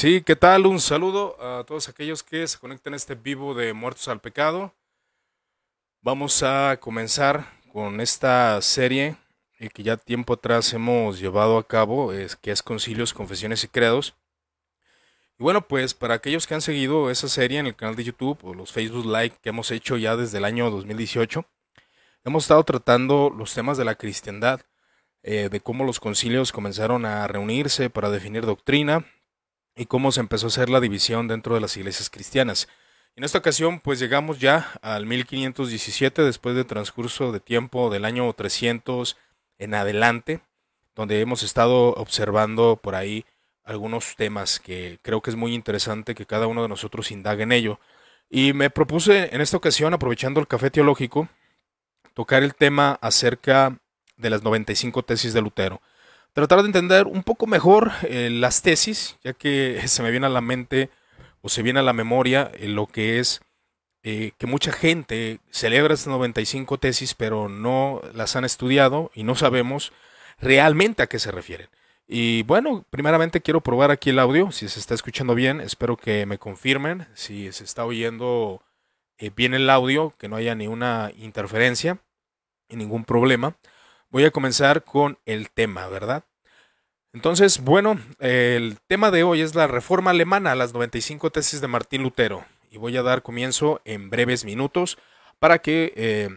Sí, ¿qué tal? Un saludo a todos aquellos que se conectan a este vivo de Muertos al Pecado. Vamos a comenzar con esta serie eh, que ya tiempo atrás hemos llevado a cabo, es, que es Concilios, Confesiones y Credos. Y bueno, pues para aquellos que han seguido esa serie en el canal de YouTube o los Facebook Like que hemos hecho ya desde el año 2018, hemos estado tratando los temas de la cristiandad, eh, de cómo los concilios comenzaron a reunirse para definir doctrina y cómo se empezó a hacer la división dentro de las iglesias cristianas. En esta ocasión, pues llegamos ya al 1517, después de transcurso de tiempo del año 300 en adelante, donde hemos estado observando por ahí algunos temas que creo que es muy interesante que cada uno de nosotros indague en ello. Y me propuse en esta ocasión, aprovechando el café teológico, tocar el tema acerca de las 95 tesis de Lutero. Tratar de entender un poco mejor eh, las tesis, ya que se me viene a la mente o se viene a la memoria eh, lo que es eh, que mucha gente celebra estas 95 tesis, pero no las han estudiado y no sabemos realmente a qué se refieren. Y bueno, primeramente quiero probar aquí el audio, si se está escuchando bien, espero que me confirmen si se está oyendo bien el audio, que no haya ninguna interferencia y ningún problema. Voy a comenzar con el tema, ¿verdad? Entonces, bueno, el tema de hoy es la reforma alemana, las 95 tesis de Martín Lutero. Y voy a dar comienzo en breves minutos para que eh,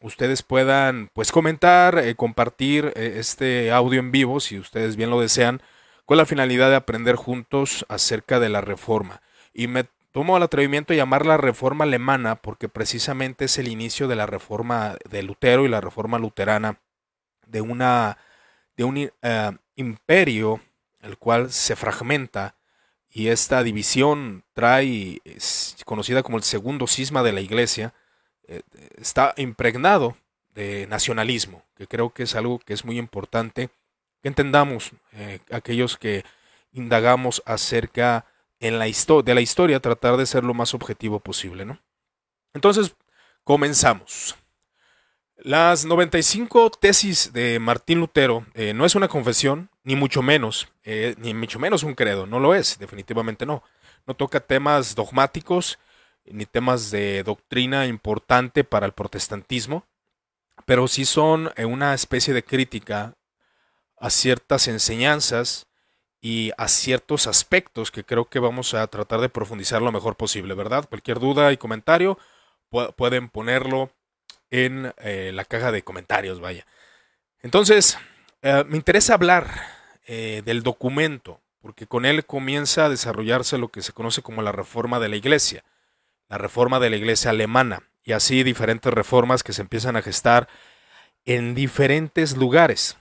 ustedes puedan pues comentar, eh, compartir eh, este audio en vivo, si ustedes bien lo desean, con la finalidad de aprender juntos acerca de la reforma. Y me tomo el atrevimiento de llamarla reforma alemana porque precisamente es el inicio de la reforma de Lutero y la reforma luterana de, una, de un imperio el cual se fragmenta y esta división trae, es conocida como el segundo cisma de la iglesia, eh, está impregnado de nacionalismo, que creo que es algo que es muy importante que entendamos eh, aquellos que indagamos acerca en la de la historia, tratar de ser lo más objetivo posible. ¿no? Entonces, comenzamos. Las 95 tesis de Martín Lutero eh, no es una confesión, ni mucho menos, eh, ni mucho menos un credo, no lo es, definitivamente no. No toca temas dogmáticos, ni temas de doctrina importante para el protestantismo, pero sí son eh, una especie de crítica a ciertas enseñanzas y a ciertos aspectos que creo que vamos a tratar de profundizar lo mejor posible, ¿verdad? Cualquier duda y comentario pueden ponerlo en eh, la caja de comentarios, vaya. Entonces, eh, me interesa hablar eh, del documento, porque con él comienza a desarrollarse lo que se conoce como la reforma de la iglesia, la reforma de la iglesia alemana, y así diferentes reformas que se empiezan a gestar en diferentes lugares.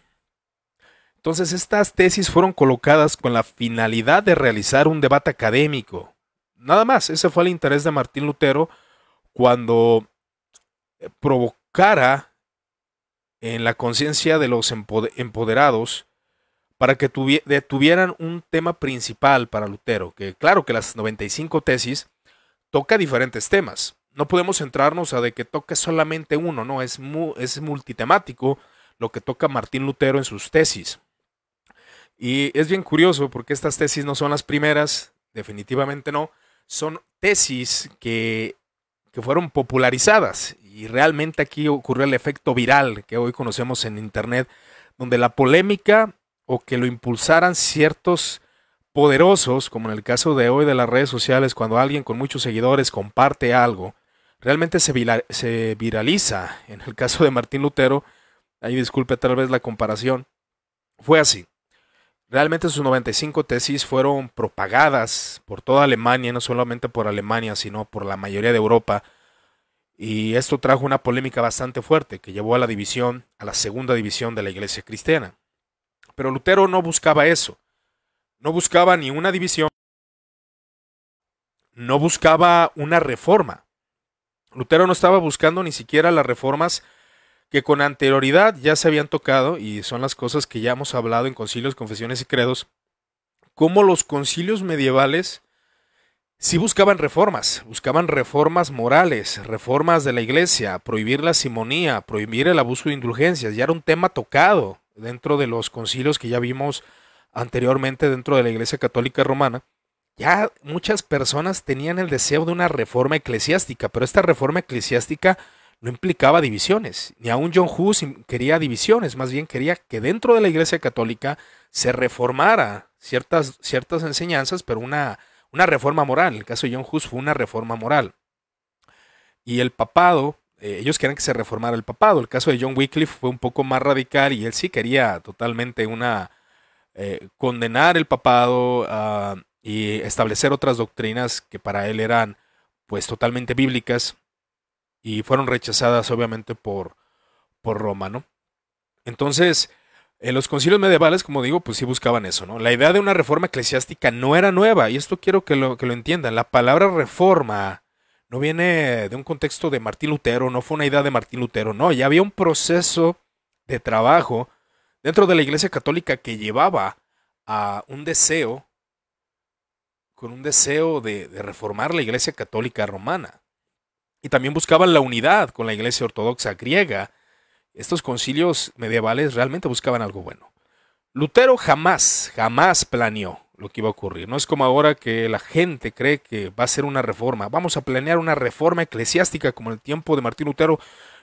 Entonces, estas tesis fueron colocadas con la finalidad de realizar un debate académico. Nada más, ese fue el interés de Martín Lutero cuando provocara en la conciencia de los empoderados para que tuvieran un tema principal para Lutero, que claro que las 95 tesis toca diferentes temas. No podemos centrarnos a de que toque solamente uno, no, es, es multitemático lo que toca Martín Lutero en sus tesis. Y es bien curioso porque estas tesis no son las primeras, definitivamente no, son tesis que, que fueron popularizadas y realmente aquí ocurrió el efecto viral que hoy conocemos en Internet, donde la polémica o que lo impulsaran ciertos poderosos, como en el caso de hoy de las redes sociales, cuando alguien con muchos seguidores comparte algo, realmente se, se viraliza. En el caso de Martín Lutero, ahí disculpe tal vez la comparación, fue así. Realmente sus 95 tesis fueron propagadas por toda Alemania, no solamente por Alemania, sino por la mayoría de Europa, y esto trajo una polémica bastante fuerte que llevó a la división, a la segunda división de la iglesia cristiana. Pero Lutero no buscaba eso. No buscaba ni una división, no buscaba una reforma. Lutero no estaba buscando ni siquiera las reformas que con anterioridad ya se habían tocado, y son las cosas que ya hemos hablado en concilios, confesiones y credos, como los concilios medievales Sí buscaban reformas, buscaban reformas morales, reformas de la iglesia, prohibir la simonía, prohibir el abuso de indulgencias. Ya era un tema tocado dentro de los concilios que ya vimos anteriormente dentro de la iglesia católica romana, ya muchas personas tenían el deseo de una reforma eclesiástica, pero esta reforma eclesiástica no implicaba divisiones. Ni aún John Hus quería divisiones, más bien quería que dentro de la Iglesia Católica se reformara ciertas, ciertas enseñanzas, pero una, una reforma moral. El caso de John Hus fue una reforma moral. Y el papado, eh, ellos querían que se reformara el papado. El caso de John Wycliffe fue un poco más radical y él sí quería totalmente una eh, condenar el papado, ah, y establecer otras doctrinas que para él eran pues totalmente bíblicas y fueron rechazadas obviamente por, por Roma, ¿no? Entonces, en los concilios medievales, como digo, pues sí buscaban eso, ¿no? La idea de una reforma eclesiástica no era nueva, y esto quiero que lo, que lo entiendan. La palabra reforma no viene de un contexto de Martín Lutero, no fue una idea de Martín Lutero, no, ya había un proceso de trabajo dentro de la Iglesia Católica que llevaba a un deseo con un deseo de, reformar la Iglesia Católica Romana. Y también buscaban la unidad con la Iglesia Ortodoxa griega. Estos concilios medievales realmente buscaban algo bueno. Lutero jamás, jamás planeó lo que iba a ocurrir. No es como ahora que la gente cree que va a ser una reforma. Vamos a planear una reforma eclesiástica como en el tiempo de Martín Lutero.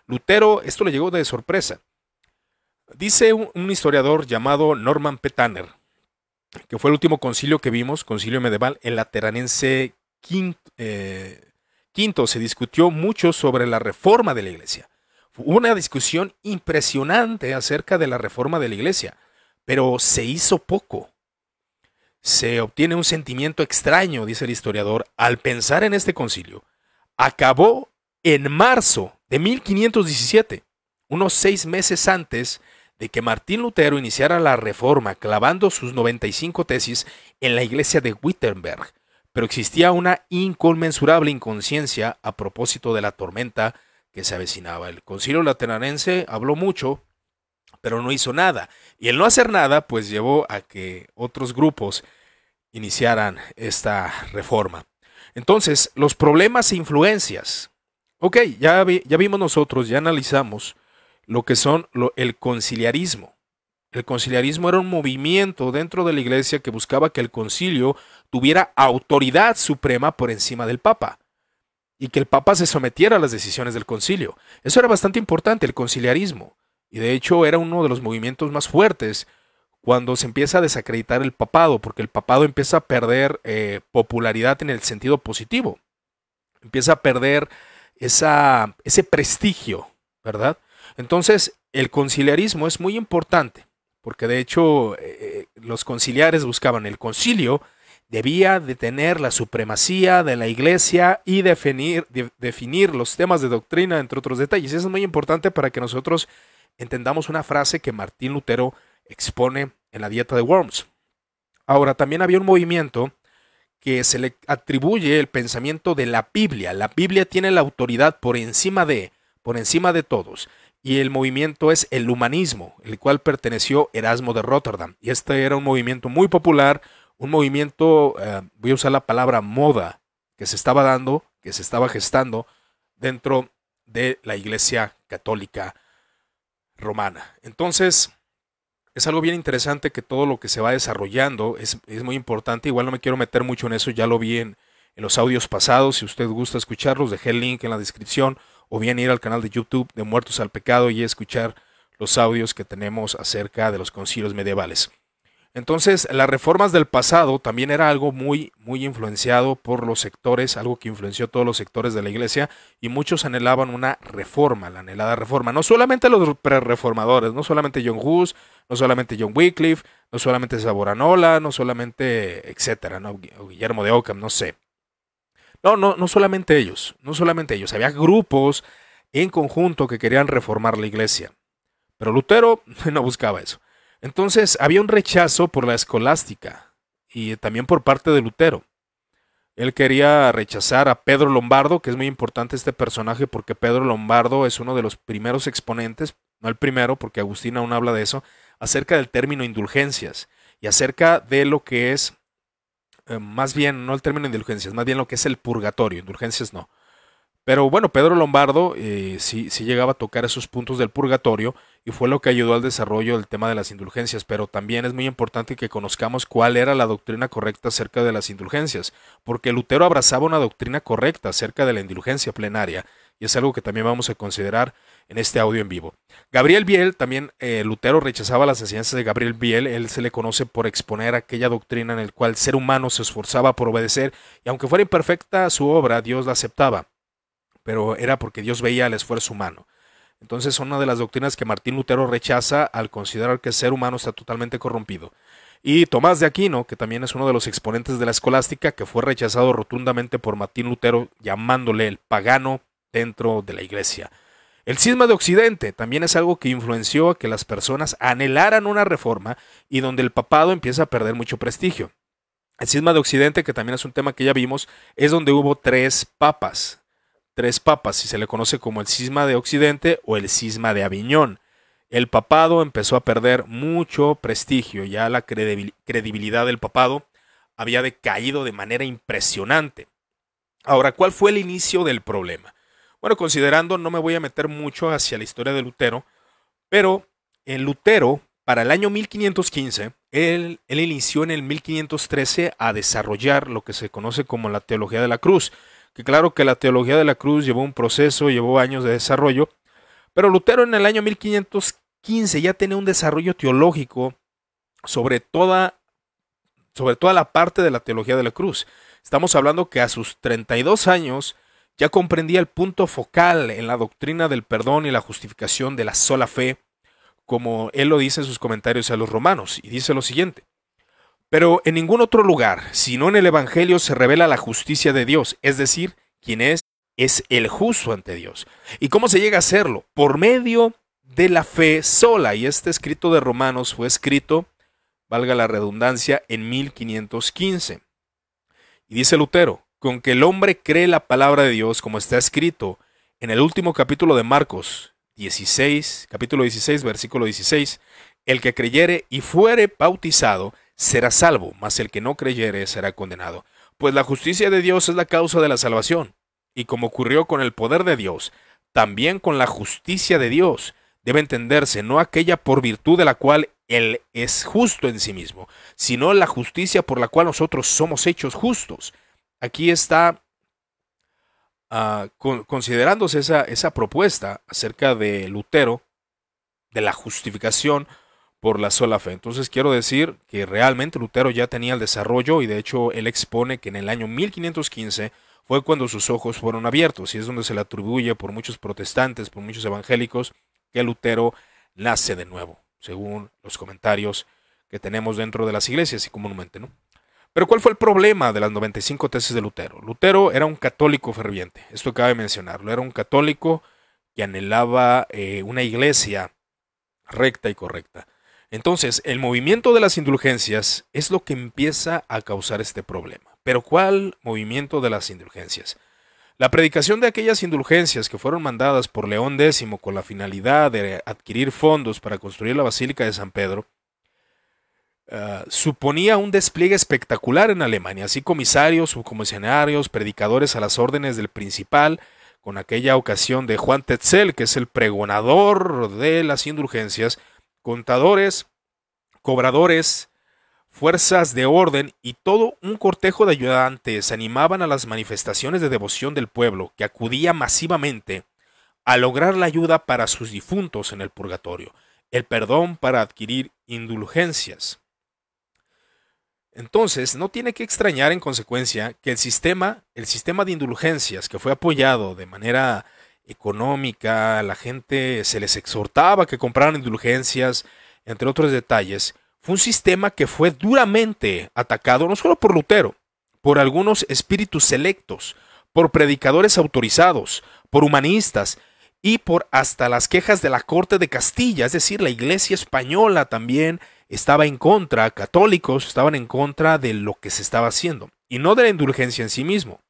Lutero, esto le llegó de sorpresa. Dice un, historiador llamado Norman P. Tanner, que fue el último concilio que vimos, concilio medieval, el Lateranense eh, quinto, se discutió mucho sobre la reforma de la iglesia. Hubo una discusión impresionante acerca de la reforma de la iglesia, pero se hizo poco. Se obtiene un sentimiento extraño, dice el historiador, al pensar en este concilio. Acabó en marzo de 1517, unos seis meses antes de que Martín Lutero iniciara la reforma clavando sus 95 tesis en la iglesia de Wittenberg, pero existía una inconmensurable inconsciencia a propósito de la tormenta que se avecinaba. El concilio lateranense habló mucho, pero no hizo nada, y el no hacer nada pues llevó a que otros grupos iniciaran esta reforma. Entonces, los problemas e influencias. Ok, ya, ya vimos nosotros, ya analizamos lo que son el conciliarismo. El conciliarismo era un movimiento dentro de la iglesia que buscaba que el concilio tuviera autoridad suprema por encima del papa y que el papa se sometiera a las decisiones del concilio. Eso era bastante importante, el conciliarismo. Y de hecho era uno de los movimientos más fuertes cuando se empieza a desacreditar el papado, porque el papado empieza a perder eh, popularidad en el sentido positivo. Empieza a perder esa, ese prestigio, ¿verdad? Entonces, el conciliarismo es muy importante, porque de hecho eh, eh, los conciliares buscaban el concilio, debía de tener la supremacía de la iglesia y definir, definir los temas de doctrina, entre otros detalles. Eso es muy importante para que nosotros entendamos una frase que Martín Lutero expone en la dieta de Worms. Ahora, también había un movimiento que se le atribuye el pensamiento de la Biblia. La Biblia tiene la autoridad por encima de, por encima de todos y el movimiento es el humanismo, el cual perteneció Erasmo de Rotterdam. Y este era un movimiento muy popular, un movimiento, eh, voy a usar la palabra moda, que se estaba dando, que se estaba gestando dentro de la Iglesia Católica Romana. Entonces, es algo bien interesante que todo lo que se va desarrollando es, muy importante. Igual no me quiero meter mucho en eso, ya lo vi en, en los audios pasados. Si usted gusta escucharlos, dejé el link en la descripción o bien ir al canal de YouTube de Muertos al Pecado y escuchar los audios que tenemos acerca de los concilios medievales. Entonces, las reformas del pasado también era algo muy, muy influenciado por los sectores, algo que influenció todos los sectores de la iglesia, y muchos anhelaban una reforma, la anhelada reforma. No solamente los pre-reformadores, no solamente John Hus, no solamente John Wycliffe, no solamente Saboranola, no solamente, etcétera, ¿no? Guillermo de Ockham, no sé. No, no, no solamente ellos, no solamente ellos, había grupos en conjunto que querían reformar la iglesia. Pero Lutero no buscaba eso. Entonces había un rechazo por la escolástica y también por parte de Lutero. Él quería rechazar a Pedro Lombardo, que es muy importante este personaje porque Pedro Lombardo es uno de los primeros exponentes, no el primero porque Agustín aún habla de eso, acerca del término indulgencias y acerca de lo que es eh, más bien, no el término indulgencias, más bien lo que es el purgatorio, indulgencias no. Pero bueno, Pedro Lombardo eh, sí, sí llegaba a tocar esos puntos del purgatorio y fue lo que ayudó al desarrollo del tema de las indulgencias, pero también es muy importante que conozcamos cuál era la doctrina correcta acerca de las indulgencias, porque Lutero abrazaba una doctrina correcta acerca de la indulgencia plenaria, y es algo que también vamos a considerar en este audio en vivo. Gabriel Biel, también eh, Lutero rechazaba las enseñanzas de Gabriel Biel, él se le conoce por exponer aquella doctrina en la cual el ser humano se esforzaba por obedecer, y aunque fuera imperfecta su obra, Dios la aceptaba, pero era porque Dios veía el esfuerzo humano. Entonces, una de las doctrinas que Martín Lutero rechaza al considerar que el ser humano está totalmente corrompido. Y Tomás de Aquino, que también es uno de los exponentes de la escolástica, que fue rechazado rotundamente por Martín Lutero, llamándole el pagano dentro de la iglesia. El cisma de Occidente también es algo que influenció a que las personas anhelaran una reforma y donde el papado empieza a perder mucho prestigio. El cisma de Occidente, que también es un tema que ya vimos, es donde hubo tres papas, tres papas, y se le conoce como el cisma de Occidente o el cisma de Aviñón. El papado empezó a perder mucho prestigio, ya la credibilidad del papado había decaído de manera impresionante. Ahora, ¿cuál fue el inicio del problema? Bueno, considerando, no me voy a meter mucho hacia la historia de Lutero, pero en Lutero, para el año 1515, él, él inició en el 1513 a desarrollar lo que se conoce como la teología de la cruz, que claro que la teología de la cruz llevó un proceso, llevó años de desarrollo, pero Lutero en el año 1515 ya tenía un desarrollo teológico sobre toda, sobre toda la parte de la teología de la cruz. Estamos hablando que a sus 32 años ya comprendía el punto focal en la doctrina del perdón y la justificación de la sola fe, como él lo dice en sus comentarios a los romanos, y dice lo siguiente. Pero en ningún otro lugar, sino en el Evangelio, se revela la justicia de Dios, es decir, quien es, es el justo ante Dios. ¿Y cómo se llega a hacerlo? Por medio de la fe sola. Y este escrito de Romanos fue escrito, valga la redundancia, en 1515. Y dice Lutero, con que el hombre cree la palabra de Dios, como está escrito en el último capítulo de Marcos 16, capítulo 16, versículo 16, el que creyere y fuere bautizado, será salvo, mas el que no creyere será condenado. Pues la justicia de Dios es la causa de la salvación, y como ocurrió con el poder de Dios, también con la justicia de Dios debe entenderse no aquella por virtud de la cual Él es justo en sí mismo, sino la justicia por la cual nosotros somos hechos justos. Aquí está uh, considerándose esa, esa propuesta acerca de Lutero, de la justificación por la sola fe. Entonces quiero decir que realmente Lutero ya tenía el desarrollo y de hecho él expone que en el año 1515 fue cuando sus ojos fueron abiertos y es donde se le atribuye por muchos protestantes, por muchos evangélicos, que Lutero nace de nuevo, según los comentarios que tenemos dentro de las iglesias y comúnmente, ¿no? Pero ¿cuál fue el problema de las 95 tesis de Lutero? Lutero era un católico ferviente, esto cabe mencionarlo, era un católico que anhelaba eh, una iglesia recta y correcta. Entonces, el movimiento de las indulgencias es lo que empieza a causar este problema. Pero ¿cuál movimiento de las indulgencias? La predicación de aquellas indulgencias que fueron mandadas por León X con la finalidad de adquirir fondos para construir la Basílica de San Pedro ah, suponía un despliegue espectacular en Alemania, así comisarios, subcomisionarios, predicadores a las órdenes del principal, con aquella ocasión de Juan Tetzel, que es el pregonador de las indulgencias, contadores, cobradores, fuerzas de orden y todo un cortejo de ayudantes animaban a las manifestaciones de devoción del pueblo que acudía masivamente a lograr la ayuda para sus difuntos en el purgatorio, el perdón para adquirir indulgencias. Entonces, no tiene que extrañar en consecuencia que el sistema, el sistema de indulgencias que fue apoyado de manera económica, la gente se les exhortaba que compraran indulgencias, entre otros detalles, fue un sistema que fue duramente atacado no solo por Lutero, por algunos espíritus selectos, por predicadores autorizados, por humanistas y por hasta las quejas de la corte de Castilla, es decir, la iglesia española también estaba en contra, católicos estaban en contra de lo que se estaba haciendo, y no de la indulgencia en sí mismo.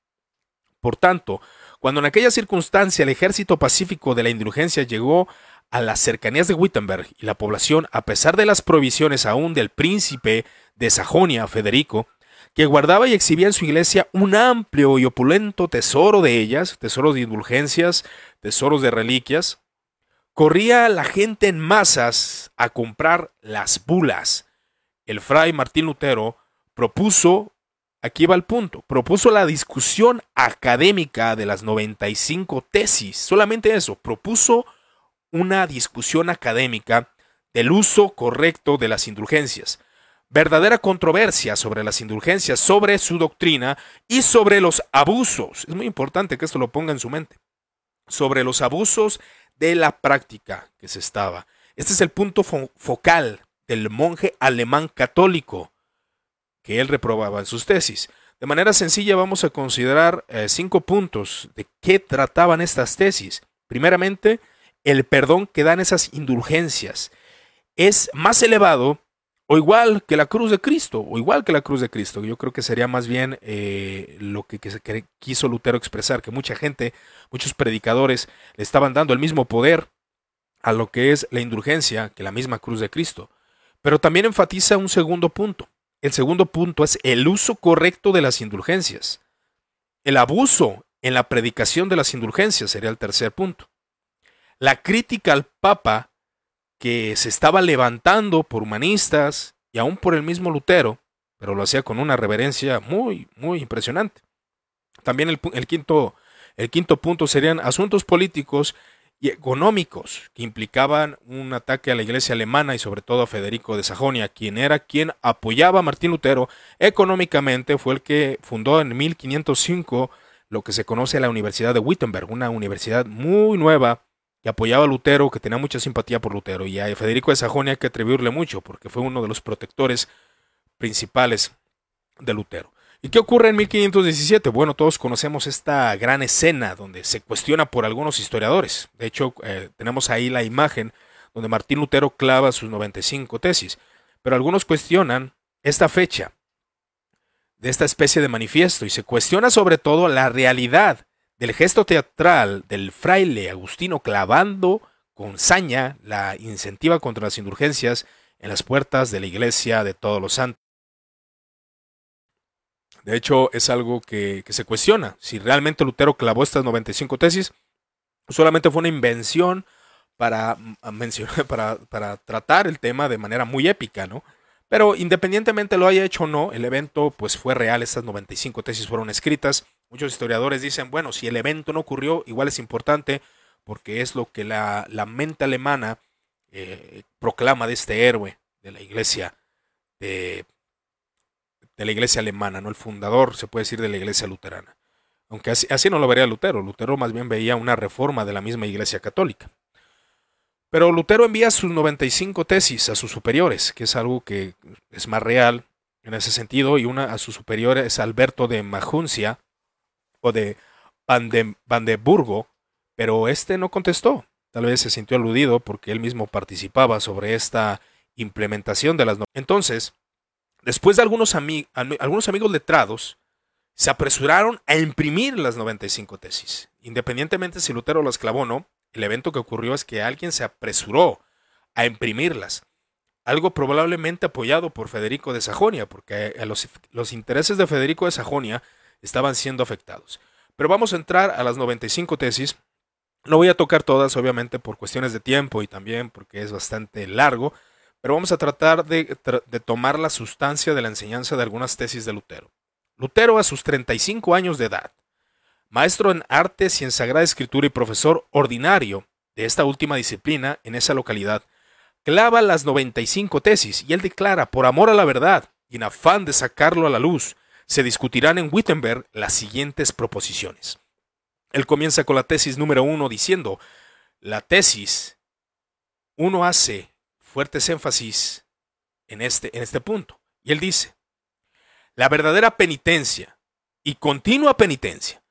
Por tanto, cuando en aquella circunstancia el ejército pacífico de la indulgencia llegó a las cercanías de Wittenberg y la población, a pesar de las provisiones aún del príncipe de Sajonia, Federico, que guardaba y exhibía en su iglesia un amplio y opulento tesoro de ellas, tesoros de indulgencias, tesoros de reliquias, corría la gente en masas a comprar las bulas. El fray Martín Lutero propuso, aquí va el punto, propuso la discusión académica de las 95 tesis, solamente eso, propuso una discusión académica del uso correcto de las indulgencias. Verdadera controversia sobre las indulgencias, sobre su doctrina y sobre los abusos. Es muy importante que esto lo ponga en su mente. Sobre los abusos de la práctica que se estaba. Este es el punto focal del monje alemán católico que él reprobaba en sus tesis. De manera sencilla vamos a considerar eh, cinco puntos de qué trataban estas tesis. Primeramente, el perdón que dan esas indulgencias es más elevado o igual que la cruz de Cristo, o igual que la cruz de Cristo. Yo creo que sería más bien eh, lo que, que, quiso Lutero expresar, que mucha gente, muchos predicadores le estaban dando el mismo poder a lo que es la indulgencia que la misma cruz de Cristo. Pero también enfatiza un segundo punto. El segundo punto es el uso correcto de las indulgencias. El abuso en la predicación de las indulgencias sería el tercer punto. La crítica al Papa que se estaba levantando por humanistas y aún por el mismo Lutero, pero lo hacía con una reverencia muy, muy impresionante. También el, quinto, el quinto punto serían asuntos políticos y económicos que implicaban un ataque a la iglesia alemana y sobre todo a Federico de Sajonia, quien era quien apoyaba a Martín Lutero económicamente, fue el que fundó en 1505 lo que se conoce la Universidad de Wittenberg, una universidad muy nueva que apoyaba a Lutero, que tenía mucha simpatía por Lutero, y a Federico de Sajonia hay que atribuirle mucho, porque fue uno de los protectores principales de Lutero. ¿Y qué ocurre en 1517? Bueno, todos conocemos esta gran escena donde se cuestiona por algunos historiadores. De hecho, eh, tenemos ahí la imagen donde Martín Lutero clava sus 95 tesis. Pero algunos cuestionan esta fecha de esta especie de manifiesto y se cuestiona sobre todo la realidad del gesto teatral del fraile Agustino clavando con saña la incentiva contra las indulgencias en las puertas de la iglesia de todos los santos. De hecho, es algo que, se cuestiona. Si realmente Lutero clavó estas 95 tesis, solamente fue una invención para, mencionar, para, para tratar el tema de manera muy épica, ¿no? Pero independientemente lo haya hecho o no, el evento pues fue real, estas 95 tesis fueron escritas Muchos historiadores dicen, bueno, si el evento no ocurrió, igual es importante porque es lo que la, mente alemana eh, proclama de este héroe de la iglesia, de, la iglesia alemana, ¿no? El fundador, se puede decir, de la iglesia luterana. Aunque así, así no lo vería Lutero. Lutero más bien veía una reforma de la misma iglesia católica. Pero Lutero envía sus 95 tesis a sus superiores, que es algo que es más real en ese sentido, y una a sus superiores, Alberto de Majuncia, de Vandenburgo, pero este no contestó. Tal vez se sintió aludido porque él mismo participaba sobre esta implementación de las normas. Entonces, después de algunos, algunos amigos letrados, se apresuraron a imprimir las 95 tesis. Independientemente si Lutero las clavó o no, el evento que ocurrió es que alguien se apresuró a imprimirlas. Algo probablemente apoyado por Federico de Sajonia, porque los, los intereses de Federico de Sajonia estaban siendo afectados. Pero vamos a entrar a las 95 tesis. No voy a tocar todas, obviamente, por cuestiones de tiempo y también porque es bastante largo, pero vamos a tratar de, tomar la sustancia de la enseñanza de algunas tesis de Lutero. Lutero a sus 35 años de edad, maestro en artes y en sagrada escritura y profesor ordinario de esta última disciplina en esa localidad, clava las 95 tesis y él declara, por amor a la verdad y en afán de sacarlo a la luz, se discutirán en Wittenberg las siguientes proposiciones. Él comienza con la tesis número uno diciendo, la tesis, uno hace fuertes énfasis en este, en este punto. Y él dice, la verdadera penitencia y continua penitencia,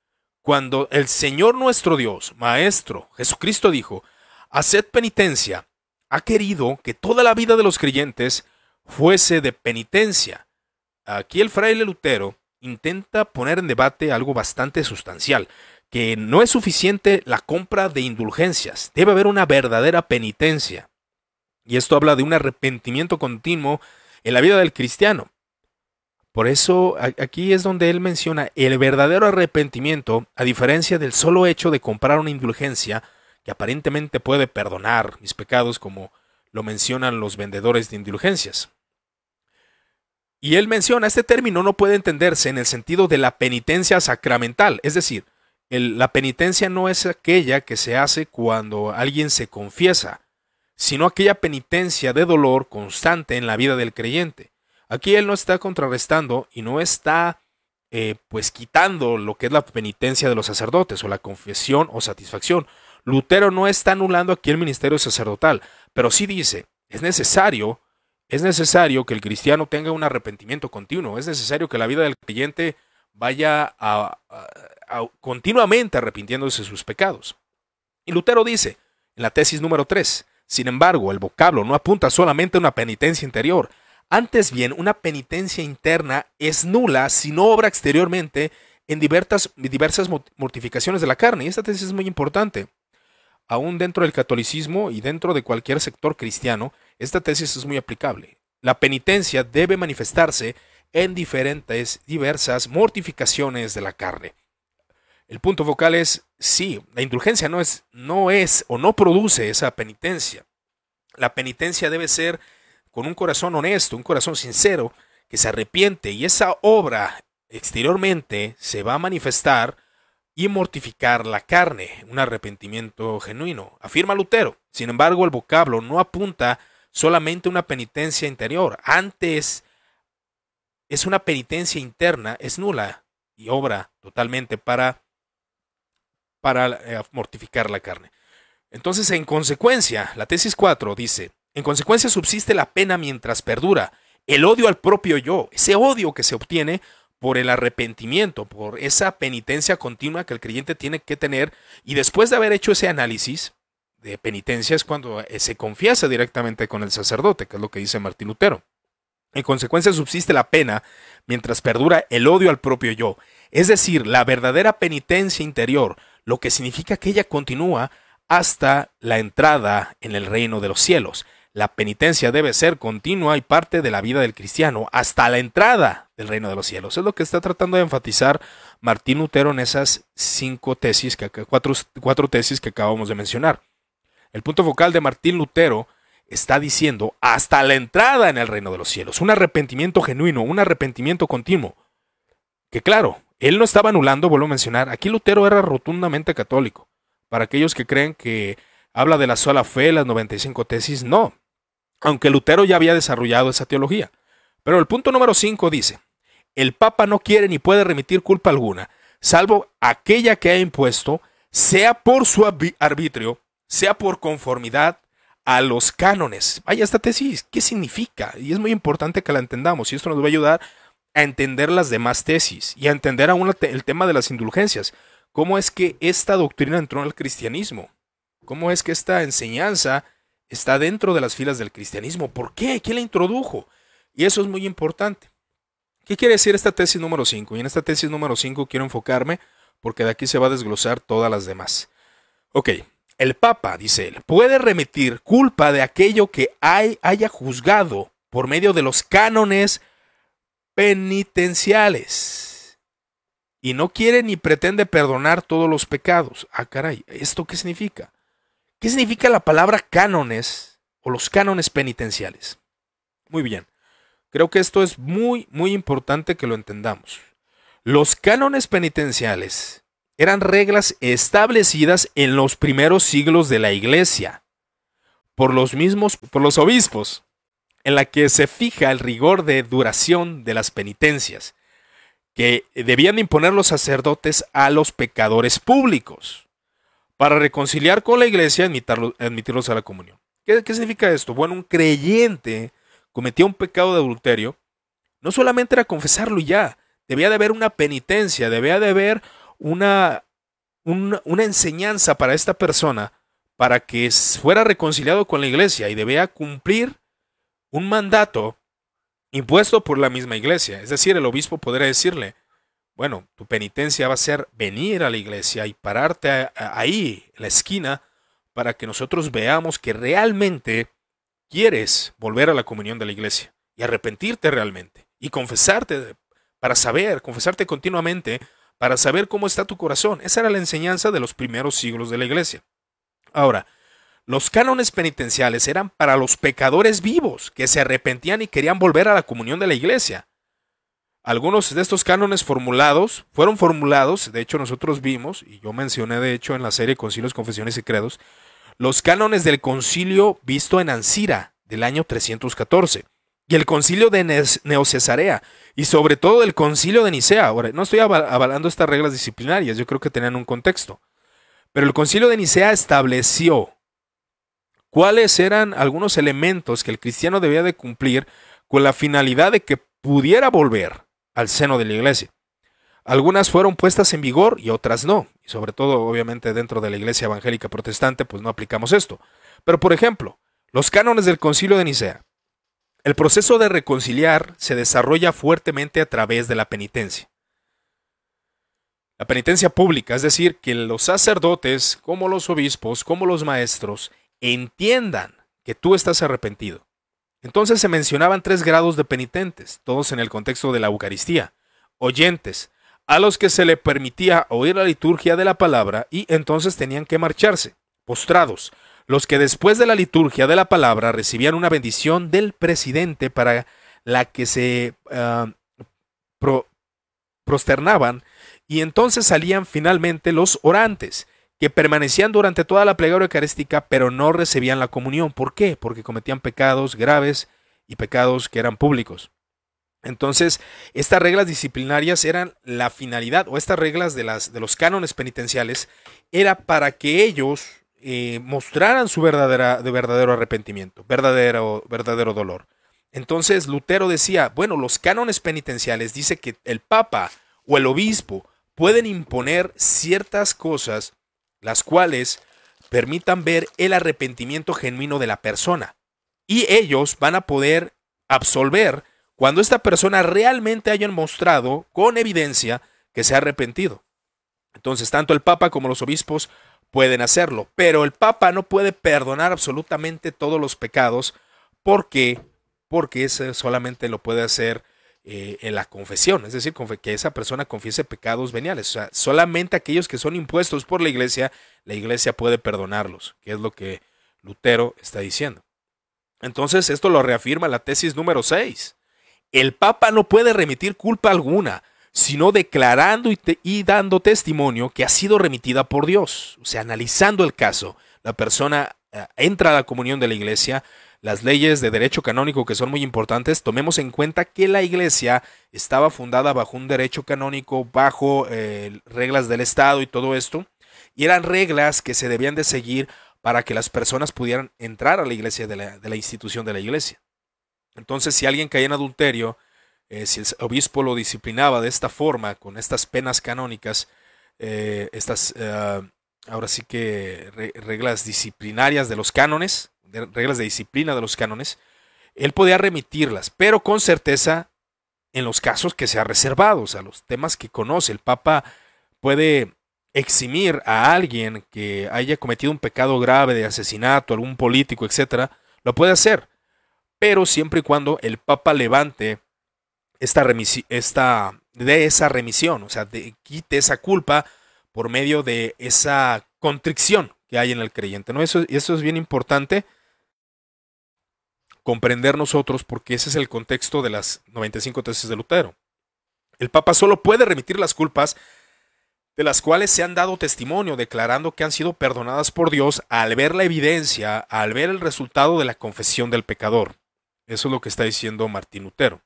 cuando el Señor nuestro Dios, Maestro, Jesucristo dijo, haced penitencia, ha querido que toda la vida de los creyentes fuese de penitencia Aquí el fraile Lutero intenta poner en debate algo bastante sustancial, que no es suficiente la compra de indulgencias, debe haber una verdadera penitencia. Y esto habla de un arrepentimiento continuo en la vida del cristiano. Por eso aquí es donde él menciona el verdadero arrepentimiento, a diferencia del solo hecho de comprar una indulgencia que aparentemente puede perdonar mis pecados como lo mencionan los vendedores de indulgencias. Y él menciona, este término no puede entenderse en el sentido de la penitencia sacramental, es decir, la penitencia no es aquella que se hace cuando alguien se confiesa, sino aquella penitencia de dolor constante en la vida del creyente. Aquí él no está contrarrestando y no está eh, pues quitando lo que es la penitencia de los sacerdotes o la confesión o satisfacción. Lutero no está anulando aquí el ministerio sacerdotal, pero sí dice, es necesario, es necesario que el cristiano tenga un arrepentimiento continuo, es necesario que la vida del creyente vaya continuamente arrepintiéndose de sus pecados. Y Lutero dice, en la tesis número 3, sin embargo, el vocablo no apunta solamente a una penitencia interior, antes bien, una penitencia interna es nula si no obra exteriormente en diversas, mortificaciones de la carne. Y esta tesis es muy importante. Aún dentro del catolicismo y dentro de cualquier sector cristiano, esta tesis es muy aplicable. La penitencia debe manifestarse en diferentes, diversas mortificaciones de la carne. El punto focal es, sí, la indulgencia no es, no es o no produce esa penitencia. La penitencia debe ser con un corazón honesto, un corazón sincero, que se arrepiente y esa obra exteriormente se va a manifestar y mortificar la carne, un arrepentimiento genuino, afirma Lutero. Sin embargo, el vocablo no apunta solamente a una penitencia interior, antes es una penitencia interna, es nula y obra totalmente para para eh, mortificar la carne. Entonces, en consecuencia, la tesis 4 dice, en consecuencia subsiste la pena mientras perdura el odio al propio yo, ese odio que se obtiene por el arrepentimiento, por esa penitencia continua que el creyente tiene que tener y después de haber hecho ese análisis de penitencia es cuando eh, se confiesa directamente con el sacerdote, que es lo que dice Martín Lutero. En consecuencia subsiste la pena mientras perdura el odio al propio yo, es decir, la verdadera penitencia interior, lo que significa que ella continúa hasta la entrada en el reino de los cielos. La penitencia debe ser continua y parte de la vida del cristiano hasta la entrada del reino de los cielos. Es lo que está tratando de enfatizar Martín Lutero en esas cinco tesis, que, cuatro, cuatro tesis que acabamos de mencionar. El punto focal de Martín Lutero está diciendo hasta la entrada en el reino de los cielos, un arrepentimiento genuino, un arrepentimiento continuo. Que claro, él no estaba anulando, vuelvo a mencionar, aquí Lutero era rotundamente católico. Para aquellos que creen que habla de la sola fe, las 95 tesis, no. Aunque Lutero ya había desarrollado esa teología. Pero el punto número 5 dice, el Papa no quiere ni puede remitir culpa alguna, salvo aquella que ha impuesto, sea por su arbitrio, sea por conformidad a los cánones. Vaya, esta tesis, ¿qué significa? Y es muy importante que la entendamos y esto nos va a ayudar a entender las demás tesis y a entender aún el tema de las indulgencias. ¿Cómo es que esta doctrina entró en el cristianismo? ¿Cómo es que esta enseñanza está dentro de las filas del cristianismo? ¿Por qué? ¿Quién la introdujo? Y eso es muy importante. ¿Qué quiere decir esta tesis número 5? Y en esta tesis número 5 quiero enfocarme porque de aquí se va a desglosar todas las demás. Ok, el Papa, dice él, puede remitir culpa de aquello que hay, haya juzgado por medio de los cánones penitenciales. Y no quiere ni pretende perdonar todos los pecados. Ah, caray, ¿esto qué significa? ¿Qué significa la palabra cánones o los cánones penitenciales? Muy bien, creo que esto es muy, muy importante que lo entendamos. Los cánones penitenciales eran reglas establecidas en los primeros siglos de la iglesia por los mismos, por los obispos en la que se fija el rigor de duración de las penitencias que debían imponer los sacerdotes a los pecadores públicos para reconciliar con la iglesia y admitirlos a la comunión. ¿Qué, ¿Qué, significa esto? Bueno, un creyente cometía un pecado de adulterio, no solamente era confesarlo y ya, debía de haber una penitencia, debía de haber una, una, una enseñanza para esta persona para que fuera reconciliado con la iglesia y debía cumplir un mandato impuesto por la misma iglesia. Es decir, el obispo podría decirle, bueno, tu penitencia va a ser venir a la iglesia y pararte ahí, en la esquina, para que nosotros veamos que realmente quieres volver a la comunión de la iglesia y arrepentirte realmente y confesarte para saber, confesarte continuamente, para saber cómo está tu corazón. Esa era la enseñanza de los primeros siglos de la iglesia. Ahora, los cánones penitenciales eran para los pecadores vivos que se arrepentían y querían volver a la comunión de la iglesia. Algunos de estos cánones formulados fueron formulados, de hecho nosotros vimos, y yo mencioné de hecho en la serie Concilios, Confesiones y Credos, los cánones del concilio visto en Ancira del año 314 y el concilio de Neocesarea y sobre todo el concilio de Nicea. Ahora, no estoy avalando estas reglas disciplinarias, yo creo que tenían un contexto. Pero el concilio de Nicea estableció cuáles eran algunos elementos que el cristiano debía de cumplir con la finalidad de que pudiera volver al seno de la iglesia. Algunas fueron puestas en vigor y otras no. Y sobre todo, obviamente, dentro de la iglesia evangélica protestante, pues no aplicamos esto. Pero, por ejemplo, los cánones del concilio de Nicea. El proceso de reconciliar se desarrolla fuertemente a través de la penitencia. La penitencia pública, es decir, que los sacerdotes, como los obispos, como los maestros, entiendan que tú estás arrepentido. Entonces se mencionaban tres grados de penitentes, todos en el contexto de la Eucaristía. Oyentes, a los que se le permitía oír la liturgia de la palabra y entonces tenían que marcharse. Postrados, los que después de la liturgia de la palabra recibían una bendición del presidente para la que se ah, prosternaban y entonces salían finalmente los orantes, que permanecían durante toda la plegaria eucarística, pero no recibían la comunión. ¿Por qué? Porque cometían pecados graves y pecados que eran públicos. Entonces, estas reglas disciplinarias eran la finalidad, o estas reglas de, las, de los cánones penitenciales, era para que ellos eh, mostraran su verdadera, de verdadero arrepentimiento, verdadero, verdadero dolor. Entonces, Lutero decía, bueno, los cánones penitenciales dice que el Papa o el obispo pueden imponer ciertas cosas las cuales permitan ver el arrepentimiento genuino de la persona. Y ellos van a poder absolver cuando esta persona realmente hayan mostrado con evidencia que se ha arrepentido. Entonces, tanto el Papa como los obispos pueden hacerlo, pero el Papa no puede perdonar absolutamente todos los pecados porque porque ese solamente lo puede hacer eh, en la confesión, es decir, que esa persona confiese pecados veniales. O sea, solamente aquellos que son impuestos por la iglesia, la iglesia puede perdonarlos, que es lo que Lutero está diciendo. Entonces, esto lo reafirma la tesis número 6. El Papa no puede remitir culpa alguna, sino declarando y, y dando testimonio que ha sido remitida por Dios. O sea, analizando el caso, la persona eh, entra a la comunión de la iglesia, las leyes de derecho canónico que son muy importantes, tomemos en cuenta que la iglesia estaba fundada bajo un derecho canónico, bajo eh, reglas del Estado y todo esto, y eran reglas que se debían de seguir para que las personas pudieran entrar a la iglesia de la, institución de la iglesia. Entonces, si alguien caía en adulterio, eh, si el obispo lo disciplinaba de esta forma, con estas penas canónicas, eh, estas, ahora sí que reglas disciplinarias de los cánones, reglas de disciplina de los cánones, él podía remitirlas, pero con certeza en los casos que se ha reservado, o sea, los temas que conoce. El Papa puede eximir a alguien que haya cometido un pecado grave de asesinato, algún político, etcétera, lo puede hacer, pero siempre y cuando el Papa levante esta, esta de esa remisión, o sea, de, quite esa culpa por medio de esa contrición que hay en el creyente. ¿no? Eso, eso es bien importante comprender nosotros porque ese es el contexto de las 95 tesis de Lutero. El Papa solo puede remitir las culpas de las cuales se han dado testimonio declarando que han sido perdonadas por Dios al ver la evidencia, al ver el resultado de la confesión del pecador. Eso es lo que está diciendo Martín Lutero.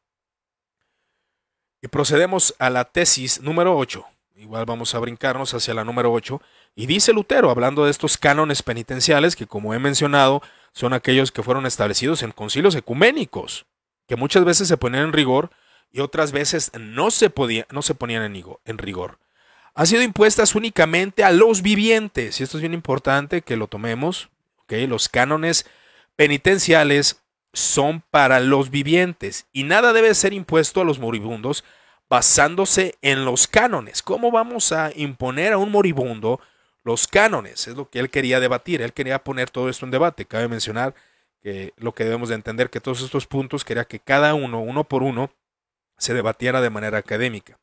Y procedemos a la tesis número 8. Igual vamos a brincarnos hacia la número 8. Y dice Lutero, hablando de estos cánones penitenciales, que como he mencionado, son aquellos que fueron establecidos en concilios ecuménicos, que muchas veces se ponían en rigor y otras veces no se, podía, no se ponían en, rigor. Han sido impuestas únicamente a los vivientes, y esto es bien importante que lo tomemos, ¿okay? los cánones penitenciales son para los vivientes y nada debe ser impuesto a los moribundos basándose en los cánones. ¿Cómo vamos a imponer a un moribundo los cánones, es lo que él quería debatir, él quería poner todo esto en debate. Cabe mencionar que lo que debemos de entender que todos estos puntos quería que cada uno, uno por uno, se debatiera de manera académica.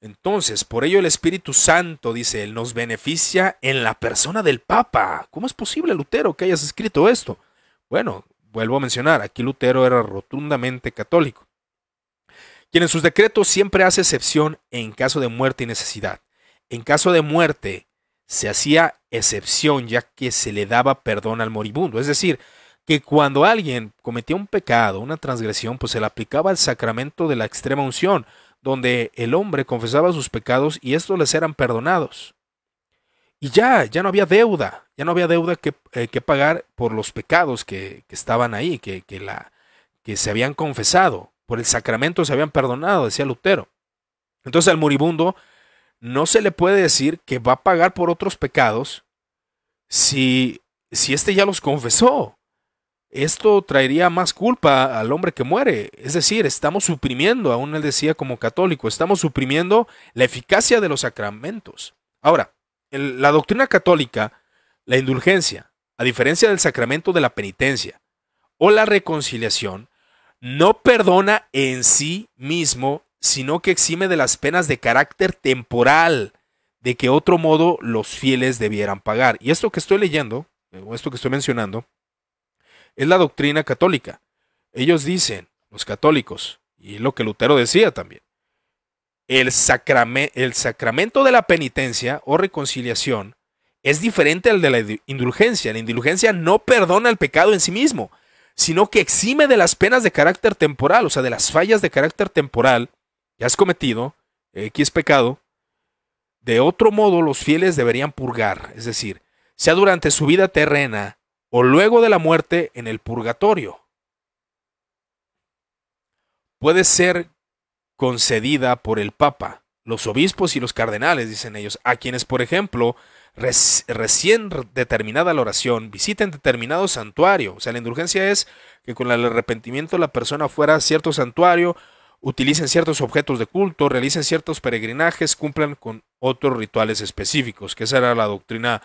Entonces, por ello el Espíritu Santo, dice él, nos beneficia en la persona del Papa. ¿Cómo es posible, Lutero, que hayas escrito esto? Bueno, vuelvo a mencionar, aquí Lutero era rotundamente católico, quien en sus decretos siempre hace excepción en caso de muerte y necesidad. En caso de muerte se hacía excepción ya que se le daba perdón al moribundo, es decir, que cuando alguien cometía un pecado, una transgresión, pues se le aplicaba el sacramento de la extrema unción, donde el hombre confesaba sus pecados y estos les eran perdonados. Y ya, ya no había deuda, ya no había deuda que, eh, que pagar por los pecados que, que estaban ahí, que, que, la, que se habían confesado, por el sacramento se habían perdonado, decía Lutero. Entonces al moribundo no se le puede decir que va a pagar por otros pecados si, si éste ya los confesó esto traería más culpa al hombre que muere. Es decir, estamos suprimiendo, aún él decía como católico, estamos suprimiendo la eficacia de los sacramentos. Ahora, en la doctrina católica, la indulgencia, a diferencia del sacramento de la penitencia o la reconciliación, no perdona en sí mismo, sino que exime de las penas de carácter temporal, de que otro modo los fieles debieran pagar. Y esto que estoy leyendo, o esto que estoy mencionando, es la doctrina católica. Ellos dicen, los católicos, y lo que Lutero decía también, el, el sacramento de la penitencia o reconciliación es diferente al de la indulgencia. La indulgencia no perdona el pecado en sí mismo, sino que exime de las penas de carácter temporal, o sea, de las fallas de carácter temporal que has cometido, X pecado, de otro modo los fieles deberían purgar, es decir, sea durante su vida terrena o luego de la muerte en el purgatorio. Puede ser concedida por el Papa, los obispos y los cardenales, dicen ellos, a quienes, por ejemplo, recién determinada la oración, visiten determinado santuario. O sea, la indulgencia es que con el arrepentimiento la persona fuera a cierto santuario, utilicen ciertos objetos de culto, realicen ciertos peregrinajes, cumplan con otros rituales específicos, que esa era la doctrina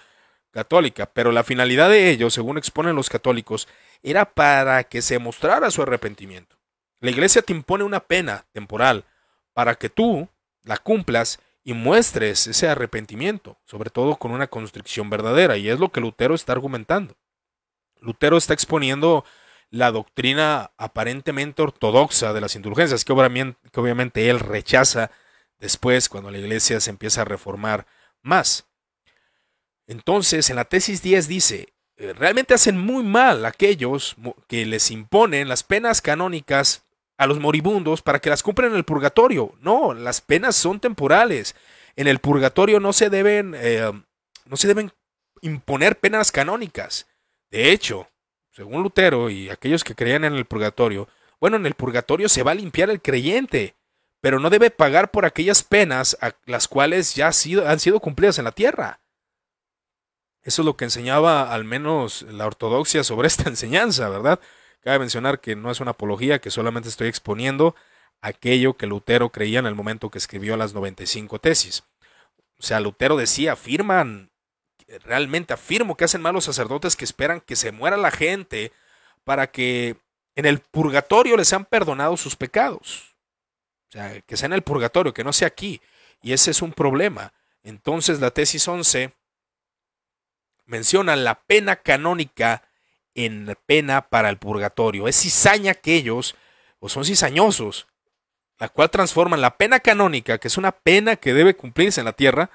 católica, pero la finalidad de ello, según exponen los católicos, era para que se mostrara su arrepentimiento. La iglesia te impone una pena temporal para que tú la cumplas y muestres ese arrepentimiento, sobre todo con una constricción verdadera, y es lo que Lutero está argumentando. Lutero está exponiendo la doctrina aparentemente ortodoxa de las indulgencias, que obviamente, él rechaza después cuando la iglesia se empieza a reformar más. Entonces, en la tesis 10 dice, eh, realmente hacen muy mal aquellos que les imponen las penas canónicas a los moribundos para que las cumplan en el purgatorio. No, las penas son temporales. En el purgatorio no se deben, eh, no se deben imponer penas canónicas. De hecho, según Lutero y aquellos que creían en el purgatorio, bueno, en el purgatorio se va a limpiar el creyente, pero no debe pagar por aquellas penas a las cuales ya han sido cumplidas en la tierra. Eso es lo que enseñaba al menos la ortodoxia sobre esta enseñanza, ¿verdad? Cabe mencionar que no es una apología, que solamente estoy exponiendo aquello que Lutero creía en el momento que escribió las 95 tesis. O sea, Lutero decía, afirman, realmente afirmo que hacen malos sacerdotes que esperan que se muera la gente para que en el purgatorio les sean perdonados sus pecados. O sea, que sea en el purgatorio, que no sea aquí. Y ese es un problema. Entonces la tesis 11 menciona la pena canónica en pena para el purgatorio. Es cizaña aquellos, o son cizañosos, la cual transforman la pena canónica, que es una pena que debe cumplirse en la tierra,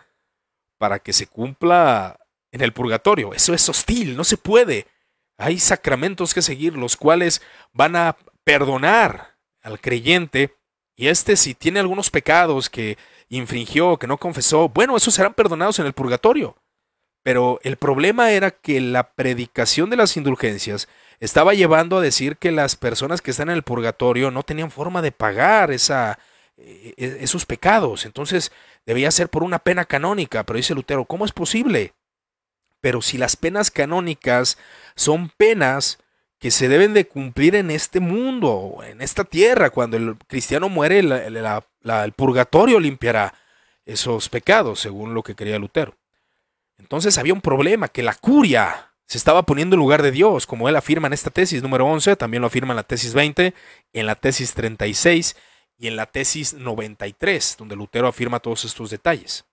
para que se cumpla en el purgatorio. Eso es hostil, no se puede. Hay sacramentos que seguir, los cuales van a perdonar al creyente, y este si tiene algunos pecados que infringió, que no confesó, bueno, esos serán perdonados en el purgatorio. Pero el problema era que la predicación de las indulgencias estaba llevando a decir que las personas que están en el purgatorio no tenían forma de pagar esa, e, e, esos pecados. Entonces debía ser por una pena canónica. Pero dice Lutero, ¿cómo es posible? Pero si las penas canónicas son penas que se deben de cumplir en este mundo, en esta tierra, cuando el cristiano muere, el purgatorio limpiará esos pecados, según lo que quería Lutero. Entonces había un problema, que la curia se estaba poniendo en lugar de Dios, como él afirma en esta tesis número 11, también lo afirma en la tesis 20, en la tesis 36 y en la tesis 93, donde Lutero afirma todos estos detalles.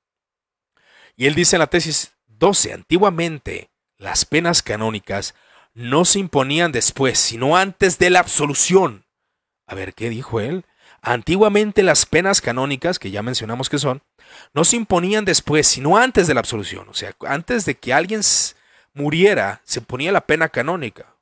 Y él dice en la tesis 12, antiguamente las penas canónicas no se imponían después, sino antes de la absolución. A ver, ¿qué dijo él? Antiguamente las penas canónicas, que ya mencionamos que son, no se imponían después, sino antes de la absolución. O sea, antes de que alguien muriera, se ponía la pena canónica.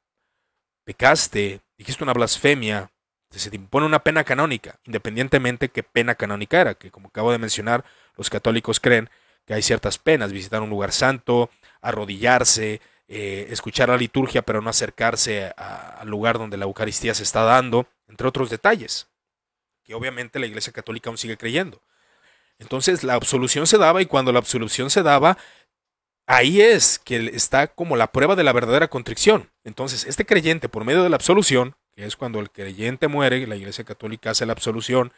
Pecaste, dijiste una blasfemia, se te impone una pena canónica, independientemente qué pena canónica era, que como acabo de mencionar, los católicos creen hay ciertas penas, visitar un lugar santo, arrodillarse, eh, escuchar la liturgia, pero no acercarse al lugar donde la Eucaristía se está dando, entre otros detalles, que obviamente la Iglesia Católica aún sigue creyendo. Entonces la absolución se daba y cuando la absolución se daba, ahí es que está como la prueba de la verdadera contrición. Entonces este creyente, por medio de la absolución, que es cuando el creyente muere, la Iglesia Católica hace la absolución,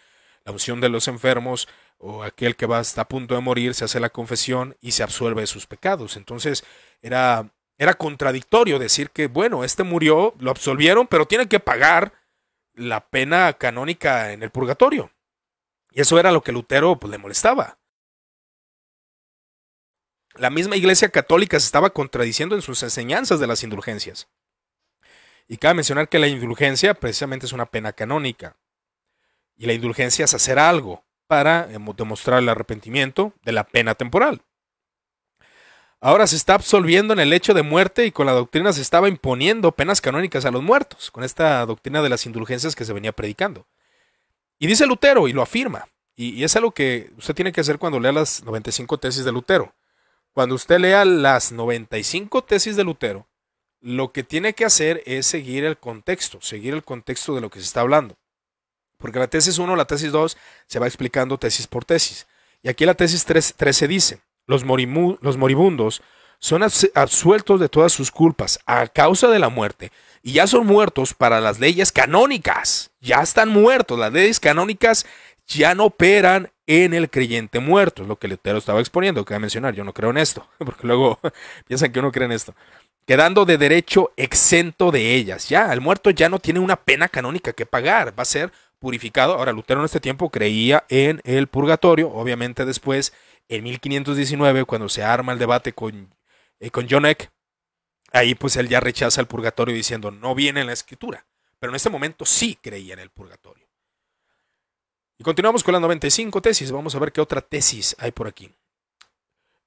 la unción de los enfermos o aquel que va hasta a punto de morir se hace la confesión y se absuelve de sus pecados. Entonces era, era contradictorio decir que, bueno, este murió, lo absolvieron, pero tiene que pagar la pena canónica en el purgatorio. Y eso era lo que Lutero pues, le molestaba. La misma Iglesia Católica se estaba contradiciendo en sus enseñanzas de las indulgencias. Y cabe mencionar que la indulgencia precisamente es una pena canónica. Y la indulgencia es hacer algo para eh, demostrar el arrepentimiento de la pena temporal. Ahora se está absolviendo en el hecho de muerte y con la doctrina se estaba imponiendo penas canónicas a los muertos, con esta doctrina de las indulgencias que se venía predicando. Y dice Lutero, y lo afirma, y, es algo que usted tiene que hacer cuando lea las 95 tesis de Lutero. Cuando usted lea las 95 tesis de Lutero, lo que tiene que hacer es seguir el contexto, seguir el contexto de lo que se está hablando. Porque la tesis 1, la tesis 2, se va explicando tesis por tesis. Y aquí la tesis 3, 13 dice, los, los moribundos son absueltos de todas sus culpas a causa de la muerte y ya son muertos para las leyes canónicas. Ya están muertos. Las leyes canónicas ya no operan en el creyente muerto. Es lo que Lutero estaba exponiendo, que voy a mencionar. Yo no creo en esto, porque luego piensan que uno cree en esto. Quedando de derecho exento de ellas. Ya, el muerto ya no tiene una pena canónica que pagar. Va a ser purificado. Ahora, Lutero en este tiempo creía en el purgatorio. Obviamente después, en 1519, cuando se arma el debate con, eh, con John Eck, ahí pues él ya rechaza el purgatorio diciendo, no viene en la escritura. Pero en este momento sí creía en el purgatorio. Y continuamos con la 95 tesis. Vamos a ver qué otra tesis hay por aquí.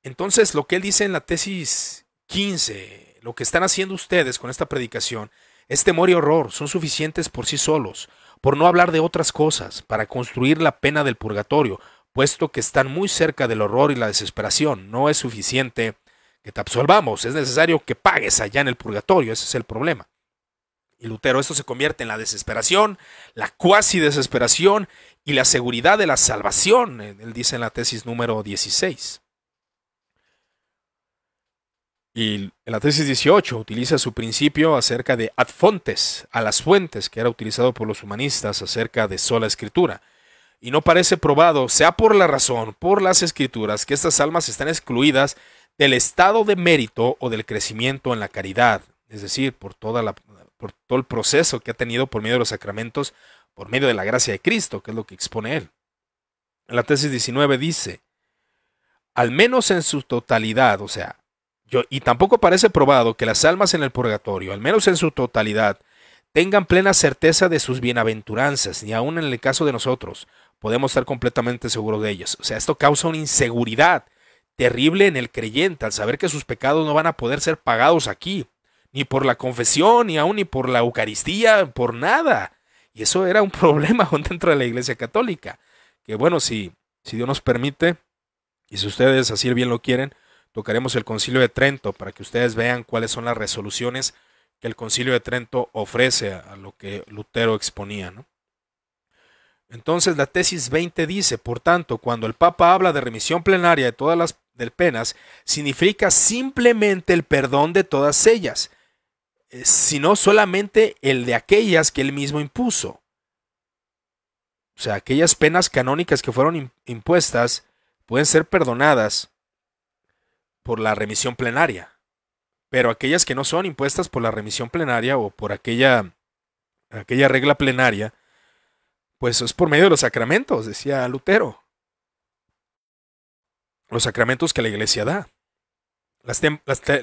Entonces, lo que él dice en la tesis 15, lo que están haciendo ustedes con esta predicación, es temor y horror, son suficientes por sí solos por no hablar de otras cosas, para construir la pena del purgatorio, puesto que están muy cerca del horror y la desesperación. No es suficiente que te absolvamos, es necesario que pagues allá en el purgatorio, ese es el problema. Y Lutero, esto se convierte en la desesperación, la cuasi desesperación y la seguridad de la salvación, él dice en la tesis número 16. Y en la tesis 18 utiliza su principio acerca de ad fontes, a las fuentes, que era utilizado por los humanistas acerca de sola escritura. Y no parece probado, sea por la razón, por las escrituras, que estas almas están excluidas del estado de mérito o del crecimiento en la caridad, es decir, por, toda la, por todo el proceso que ha tenido por medio de los sacramentos, por medio de la gracia de Cristo, que es lo que expone él. En la tesis 19 dice, al menos en su totalidad, o sea, y tampoco parece probado que las almas en el purgatorio, al menos en su totalidad, tengan plena certeza de sus bienaventuranzas, ni aun en el caso de nosotros, podemos estar completamente seguros de ellas. O sea, esto causa una inseguridad terrible en el creyente al saber que sus pecados no van a poder ser pagados aquí, ni por la confesión, ni aun ni por la Eucaristía, por nada. Y eso era un problema dentro de la Iglesia Católica. Que bueno, si, si Dios nos permite, y si ustedes así bien lo quieren, tocaremos el concilio de Trento para que ustedes vean cuáles son las resoluciones que el concilio de Trento ofrece a lo que Lutero exponía. Entonces la tesis 20 dice, por tanto, cuando el Papa habla de remisión plenaria de todas las penas, significa simplemente el perdón de todas ellas, eh, sino solamente el de aquellas que él mismo impuso. O sea, aquellas penas canónicas que fueron impuestas pueden ser perdonadas por la remisión plenaria. Pero aquellas que no son impuestas por la remisión plenaria o por aquella, aquella regla plenaria, Pues es por medio de los sacramentos, decía Lutero. Los sacramentos que la iglesia da. Las,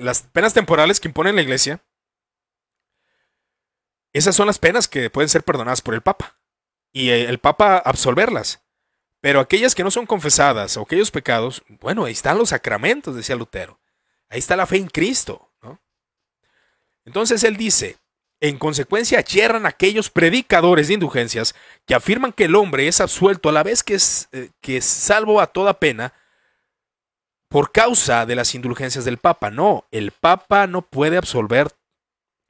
las, penas temporales que impone la iglesia, esas son las penas que pueden ser perdonadas por el Papa. Y el Papa absolverlas. Pero aquellas que no son confesadas o aquellos pecados, bueno, ahí están los sacramentos, decía Lutero. Ahí está la fe en Cristo. ¿no? Entonces él dice, en consecuencia yerran aquellos predicadores de indulgencias que afirman que el hombre es absuelto a la vez que es, eh, que es salvo a toda pena por causa de las indulgencias del Papa. No, el Papa no puede absolver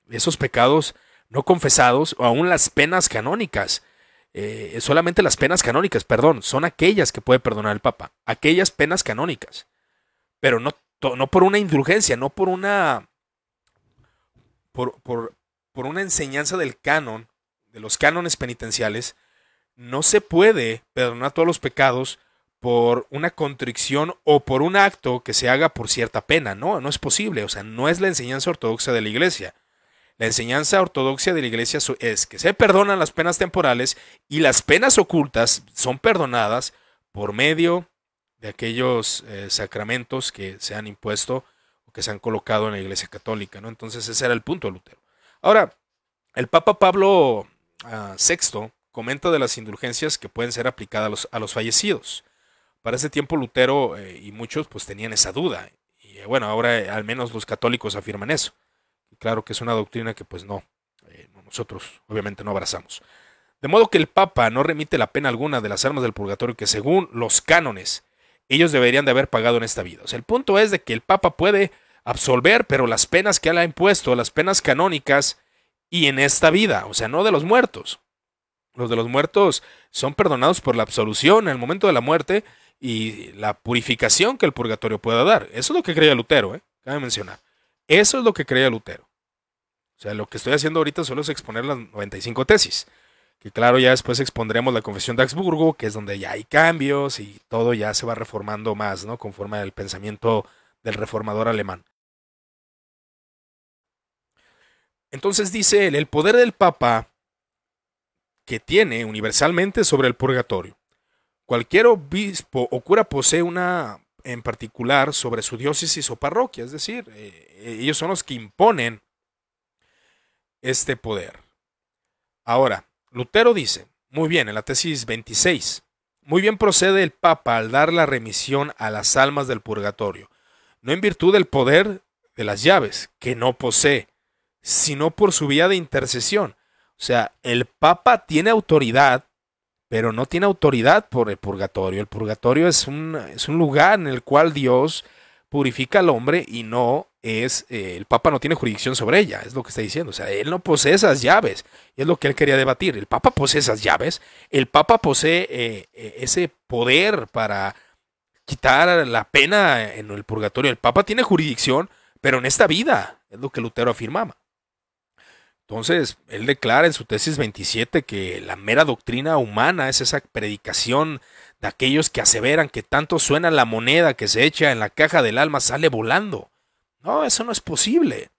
esos pecados no confesados o aún las penas canónicas. Eh, solamente las penas canónicas, perdón, son aquellas que puede perdonar el Papa. Aquellas penas canónicas. Pero no, por una indulgencia, no por una. Por, por, por una enseñanza del canon, de los cánones penitenciales, no se puede perdonar todos los pecados por una contrición o por un acto que se haga por cierta pena. No, no es posible. O sea, no es la enseñanza ortodoxa de la iglesia. La enseñanza ortodoxa de la iglesia es que se perdonan las penas temporales y las penas ocultas son perdonadas por medio de aquellos eh, sacramentos que se han impuesto o que se han colocado en la iglesia católica. ¿no? Entonces ese era el punto de Lutero. Ahora, el Papa Pablo VI ah, comenta de las indulgencias que pueden ser aplicadas a los fallecidos. Para ese tiempo Lutero eh, y muchos pues tenían esa duda. Y eh, bueno, ahora al menos los católicos afirman eso. Claro que es una doctrina que pues no, nosotros obviamente no abrazamos. De modo que el Papa no remite la pena alguna de las armas del purgatorio que según los cánones ellos deberían de haber pagado en esta vida. O sea, el punto es de que el Papa puede absolver, pero las penas que él ha impuesto, las penas canónicas, y en esta vida, o sea, no de los muertos. Los de los muertos son perdonados por la absolución en el momento de la muerte y la purificación que el purgatorio pueda dar. Eso es lo que creía Lutero, ¿eh? cabe mencionar. Eso es lo que creía Lutero. O sea, lo que estoy haciendo ahorita solo es exponer las 95 tesis. Que claro, ya después expondremos la Confesión de Augsburgo, que es donde ya hay cambios y todo ya se va reformando más, ¿no? Conforme al pensamiento del reformador alemán. Entonces dice él, el poder del Papa que tiene universalmente sobre el purgatorio Cualquier obispo o cura posee una en particular sobre su diócesis o parroquia, es decir, eh, ellos son los que imponen este poder. Ahora, Lutero dice, muy bien, en la tesis 26, muy bien procede el Papa al dar la remisión a las almas del purgatorio, no en virtud del poder de las llaves, que no posee, sino por su vía de intercesión. O sea, el Papa tiene autoridad pero no tiene autoridad por el purgatorio. El purgatorio es un, es un lugar en el cual Dios purifica al hombre y no es, eh, el Papa no tiene jurisdicción sobre ella, es lo que está diciendo. O sea, él no posee esas llaves, y es lo que él quería debatir. El Papa posee esas llaves, el Papa posee eh, eh, ese poder para quitar la pena en el purgatorio. El Papa tiene jurisdicción, pero en esta vida, es lo que Lutero afirmaba. Entonces, él declara en su tesis 27 que la mera doctrina humana es esa predicación de aquellos que aseveran que tanto suena la moneda que se echa en la caja del alma sale volando. No, eso no es posible.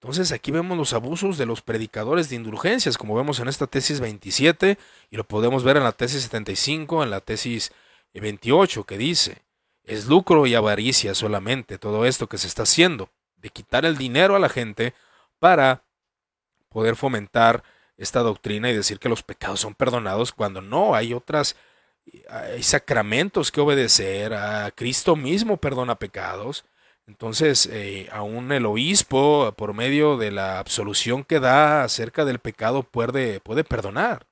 Entonces aquí vemos los abusos de los predicadores de indulgencias, como vemos en esta tesis 27, y lo podemos ver en la tesis 75, en la tesis 28, que dice, es lucro y avaricia solamente todo esto que se está haciendo, de quitar el dinero a la gente para poder fomentar esta doctrina y decir que los pecados son perdonados cuando no, hay otras, hay sacramentos que obedecer, a Cristo mismo perdona pecados. Entonces, eh, aún el obispo, por medio de la absolución que da acerca del pecado, puede, puede perdonar.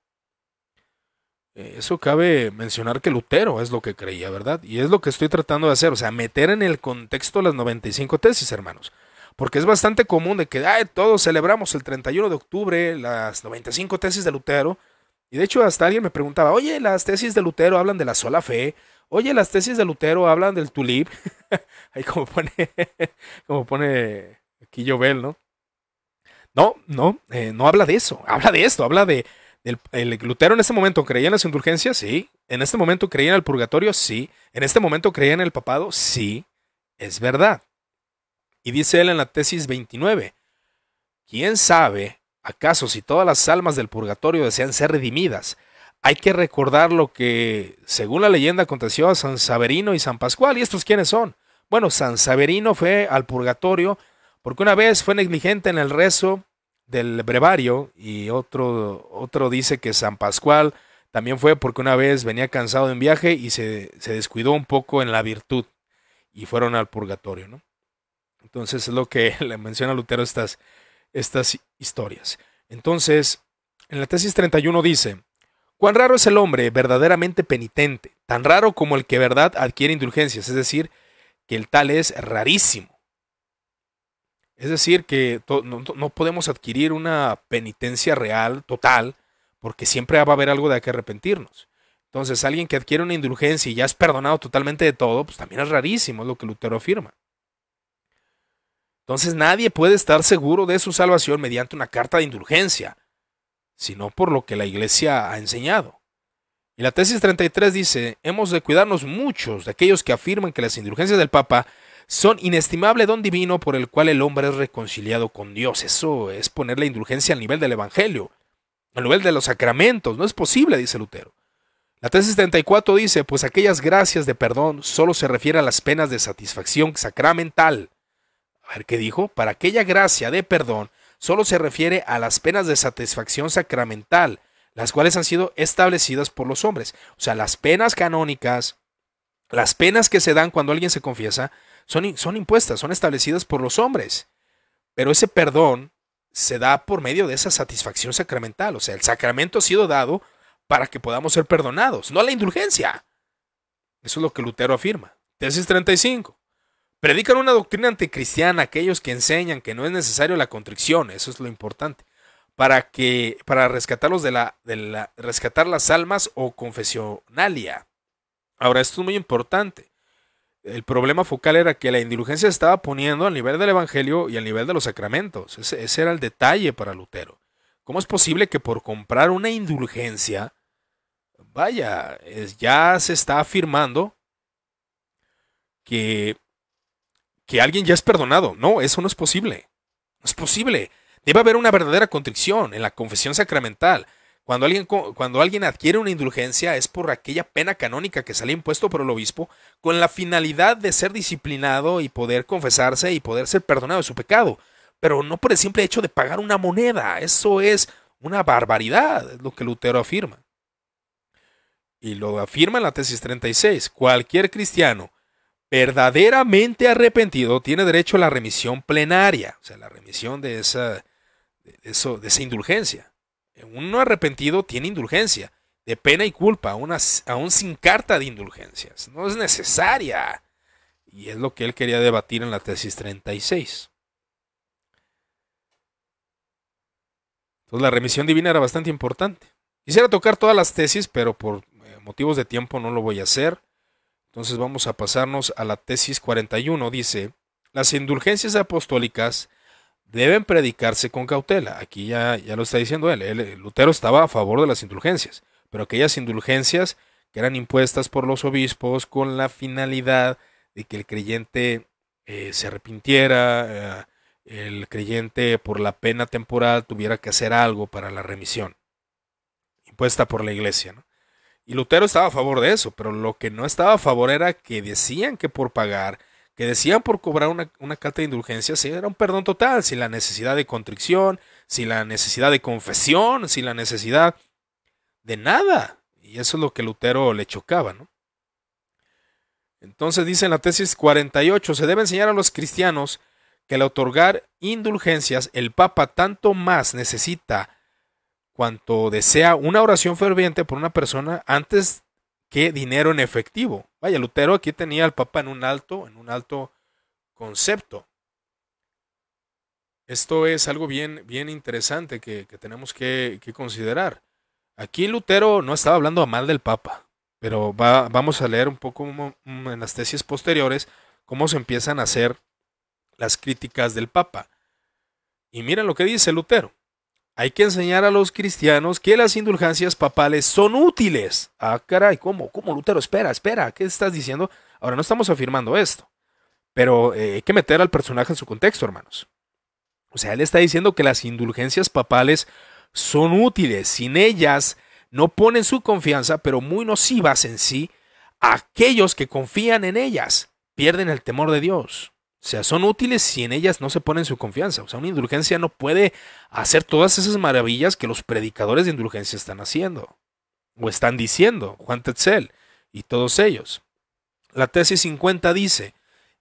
Eh, eso cabe mencionar que Lutero es lo que creía, ¿verdad? Y es lo que estoy tratando de hacer, o sea, meter en el contexto las 95 tesis, hermanos. Porque es bastante común de que todos celebramos el 31 de octubre las 95 tesis de Lutero. Y de hecho hasta alguien me preguntaba, oye, las tesis de Lutero hablan de la sola fe. Oye, las tesis de Lutero hablan del tulip. Ahí como pone, como pone aquí Jovel, ¿no? No, no, eh, no habla de eso. Habla de esto, habla de... el Lutero en este momento creía en las indulgencias, sí. En este momento creía en el purgatorio, sí. En este momento creía en el papado, sí. Es verdad. Y dice él en la tesis 29, ¿quién sabe acaso si todas las almas del purgatorio desean ser redimidas? Hay que recordar lo que, según la leyenda, aconteció a San Saverino y San Pascual. ¿Y estos quiénes son? Bueno, San Saverino fue al purgatorio porque una vez fue negligente en el rezo del brevario y otro, otro dice que San Pascual también fue porque una vez venía cansado de un viaje y se, se descuidó un poco en la virtud y fueron al purgatorio, ¿no? Entonces es lo que le menciona Lutero estas, estas historias. Entonces, en la tesis 31 dice, cuán raro es el hombre verdaderamente penitente, tan raro como el que verdad adquiere indulgencias, es decir, que el tal es rarísimo. Es decir, que no, podemos adquirir una penitencia real, total, porque siempre va a haber algo de que arrepentirnos. Entonces, alguien que adquiere una indulgencia y ya es perdonado totalmente de todo, pues también es rarísimo, es lo que Lutero afirma. Entonces, nadie puede estar seguro de su salvación mediante una carta de indulgencia, sino por lo que la Iglesia ha enseñado. Y la tesis 33 dice, hemos de cuidarnos muchos de aquellos que afirman que las indulgencias del Papa son inestimable don divino por el cual el hombre es reconciliado con Dios. Eso es poner la indulgencia al nivel del Evangelio, al nivel de los sacramentos. No es posible, dice Lutero. La tesis 34 dice, pues aquellas gracias de perdón solo se refiere a las penas de satisfacción sacramental. A ver qué dijo, para aquella gracia de perdón solo se refiere a las penas de satisfacción sacramental, las cuales han sido establecidas por los hombres. O sea, las penas canónicas, las penas que se dan cuando alguien se confiesa, son, son impuestas, son establecidas por los hombres. Pero ese perdón se da por medio de esa satisfacción sacramental. O sea, el sacramento ha sido dado para que podamos ser perdonados, no la indulgencia. Eso es lo que Lutero afirma. Tesis 35. Predican una doctrina anticristiana aquellos que enseñan que no es necesario la contrición, eso es lo importante, para que para rescatarlos de la, de la rescatar las almas o confesionalia. Ahora esto es muy importante. El problema focal era que la indulgencia se estaba poniendo al nivel del evangelio y al nivel de los sacramentos. Ese, ese era el detalle para Lutero. ¿Cómo es posible que por comprar una indulgencia vaya, ya se está afirmando que, que alguien ya es perdonado. No, eso no es posible. No es posible. Debe haber una verdadera contrición en la confesión sacramental. Cuando alguien, cuando alguien adquiere una indulgencia es por aquella pena canónica que sale impuesto por el obispo con la finalidad de ser disciplinado y poder confesarse y poder ser perdonado de su pecado. Pero no por el simple hecho de pagar una moneda. Eso es una barbaridad, es lo que Lutero afirma y lo afirma en la tesis 36, cualquier cristiano verdaderamente arrepentido tiene derecho a la remisión plenaria, o sea, la remisión de esa, eso, de esa indulgencia. Uno arrepentido tiene indulgencia de pena y culpa, aún sin carta de indulgencias. No es necesaria. Y es lo que él quería debatir en la tesis 36. Entonces la remisión divina era bastante importante. Quisiera tocar todas las tesis, pero por motivos de tiempo no lo voy a hacer. Entonces vamos a pasarnos a la tesis 41. Dice, las indulgencias apostólicas deben predicarse con cautela. Aquí ya, ya lo está diciendo él. Lutero estaba a favor de las indulgencias, pero aquellas indulgencias que eran impuestas por los obispos con la finalidad de que el creyente eh, se arrepintiera, eh, el creyente por la pena temporal tuviera que hacer algo para la remisión, impuesta por la iglesia. ¿no? Y Lutero estaba a favor de eso, pero lo que no estaba a favor era que decían que por pagar, que decían por cobrar una, una carta de indulgencia, sí, era un perdón total, sin la necesidad de contrición, sin la necesidad de confesión, sin la necesidad de nada. Y eso es lo que Lutero le chocaba, ¿no? Entonces dice en la tesis 48, se debe enseñar a los cristianos que al otorgar indulgencias, el Papa tanto más necesita cuanto desea una oración ferviente por una persona antes que dinero en efectivo. Vaya, Lutero aquí tenía al Papa en un alto, en un alto concepto. Esto es algo bien, bien interesante que, tenemos que, considerar. Aquí Lutero no estaba hablando mal del Papa, pero vamos a leer un poco en las tesis posteriores cómo se empiezan a hacer las críticas del Papa. Y miren lo que dice Lutero. Hay que enseñar a los cristianos que las indulgencias papales son útiles. Ah, caray, ¿cómo? ¿Cómo, Lutero? Espera, espera, ¿qué estás diciendo? Ahora no estamos afirmando esto, pero eh, hay que meter al personaje en su contexto, hermanos. O sea, él está diciendo que las indulgencias papales son útiles. Sin ellas no ponen su confianza, pero muy nocivas en sí, aquellos que confían en ellas. Pierden el temor de Dios. O sea, son útiles si en ellas no se ponen su confianza. O sea, una indulgencia no puede hacer todas esas maravillas que los predicadores de indulgencia están haciendo. O están diciendo, Juan Tetzel y todos ellos. La tesis 50 dice,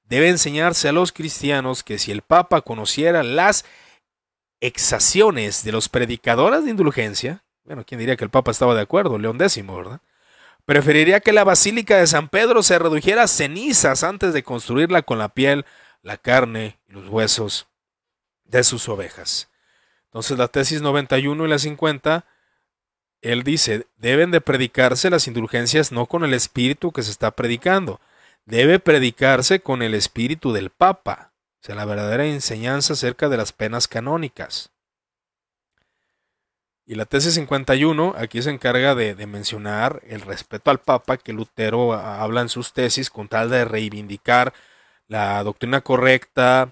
debe enseñarse a los cristianos que si el Papa conociera las exacciones de los predicadores de indulgencia, bueno, ¿quién diría que el Papa estaba de acuerdo? León X, ¿verdad? Preferiría que la Basílica de San Pedro se redujera a cenizas antes de construirla con la piel, la carne y los huesos de sus ovejas. Entonces la tesis 91 y la 50, él dice, deben de predicarse las indulgencias no con el espíritu que se está predicando, debe predicarse con el espíritu del Papa, o sea, la verdadera enseñanza acerca de las penas canónicas. Y la tesis 51 aquí se encarga de, mencionar el respeto al Papa que Lutero habla en sus tesis con tal de reivindicar la doctrina correcta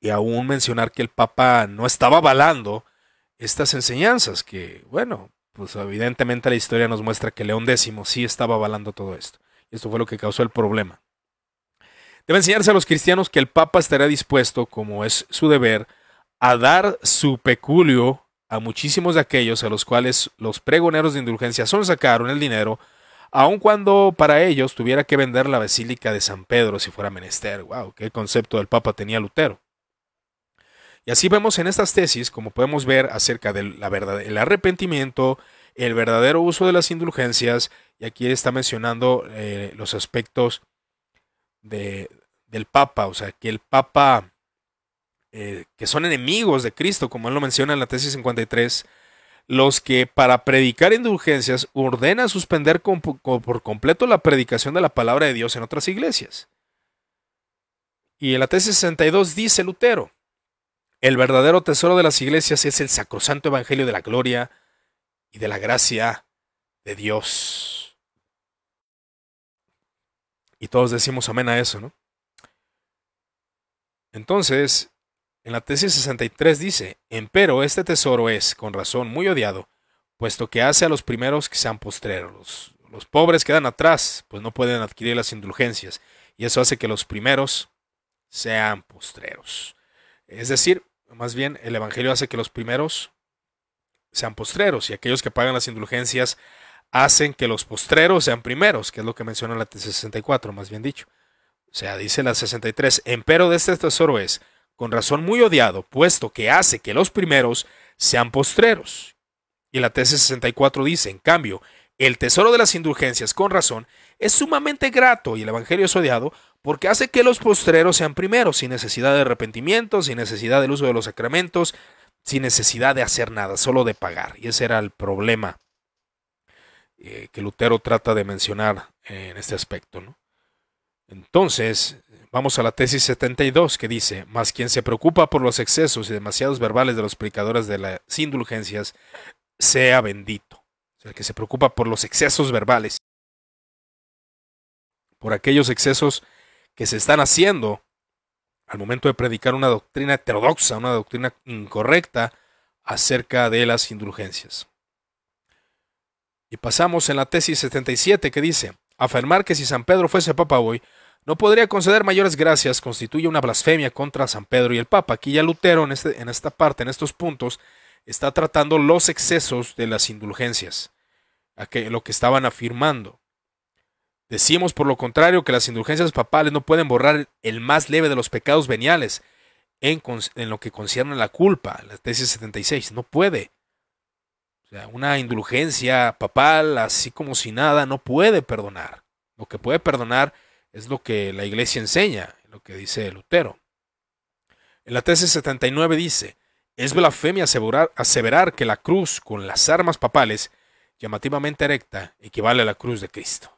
y aún mencionar que el Papa no estaba avalando estas enseñanzas, que bueno, pues evidentemente la historia nos muestra que León X sí estaba avalando todo esto. Esto fue lo que causó el problema. Debe enseñarse a los cristianos que el Papa estará dispuesto, como es su deber, a dar su peculio a muchísimos de aquellos a los cuales los pregoneros de indulgencia son sacaron el dinero, aun cuando para ellos tuviera que vender la Basílica de San Pedro si fuera menester. ¡Wow! ¡Qué concepto del Papa tenía Lutero! Y así vemos en estas tesis, como podemos ver, acerca del la verdad, el arrepentimiento, el verdadero uso de las indulgencias, y aquí está mencionando eh, los aspectos de, del Papa, o sea, que el Papa eh, que son enemigos de Cristo, como él lo menciona en la tesis 53, los que para predicar indulgencias ordenan suspender por completo la predicación de la palabra de Dios en otras iglesias. Y en la tesis 62 dice Lutero, el verdadero tesoro de las iglesias es el sacrosanto evangelio de la gloria y de la gracia de Dios. Y todos decimos amén a eso, ¿no? Entonces, en la tesis 63 dice, empero este tesoro es, con razón, muy odiado, puesto que hace a los primeros que sean postreros. Los, pobres quedan atrás, pues no pueden adquirir las indulgencias, y eso hace que los primeros sean postreros. Es decir, más bien el Evangelio hace que los primeros sean postreros, y aquellos que pagan las indulgencias hacen que los postreros sean primeros, que es lo que menciona la tesis 64, más bien dicho. O sea, dice la 63, empero de este tesoro es, con razón muy odiado, puesto que hace que los primeros sean postreros. Y la tesis 64 dice, en cambio, el tesoro de las indulgencias, con razón, es sumamente grato y el Evangelio es odiado porque hace que los postreros sean primeros, sin necesidad de arrepentimiento, sin necesidad del uso de los sacramentos, sin necesidad de hacer nada, solo de pagar. Y ese era el problema eh, que Lutero trata de mencionar en este aspecto. ¿no? Entonces, Vamos a la tesis 72 que dice, más quien se preocupa por los excesos y demasiados verbales de los predicadores de las indulgencias, sea bendito. O sea, el que se preocupa por los excesos verbales, por aquellos excesos que se están haciendo al momento de predicar una doctrina heterodoxa, una doctrina incorrecta acerca de las indulgencias. Y pasamos en la tesis 77 que dice, afirmar que si San Pedro fuese papa hoy, no podría conceder mayores gracias constituye una blasfemia contra San Pedro y el Papa. Aquí ya Lutero en, este, esta parte, en estos puntos, está tratando los excesos de las indulgencias, lo que estaban afirmando. Decimos, por lo contrario, que las indulgencias papales no pueden borrar el más leve de los pecados veniales en, en lo que concierne a la culpa, la tesis 76. No puede. O sea, una indulgencia papal, así como si nada, no puede perdonar. Lo que puede perdonar es lo que la iglesia enseña, lo que dice Lutero. En la tesis 79 dice, es blasfemia aseverar, aseverar que la cruz con las armas papales, llamativamente erecta, equivale a la cruz de Cristo.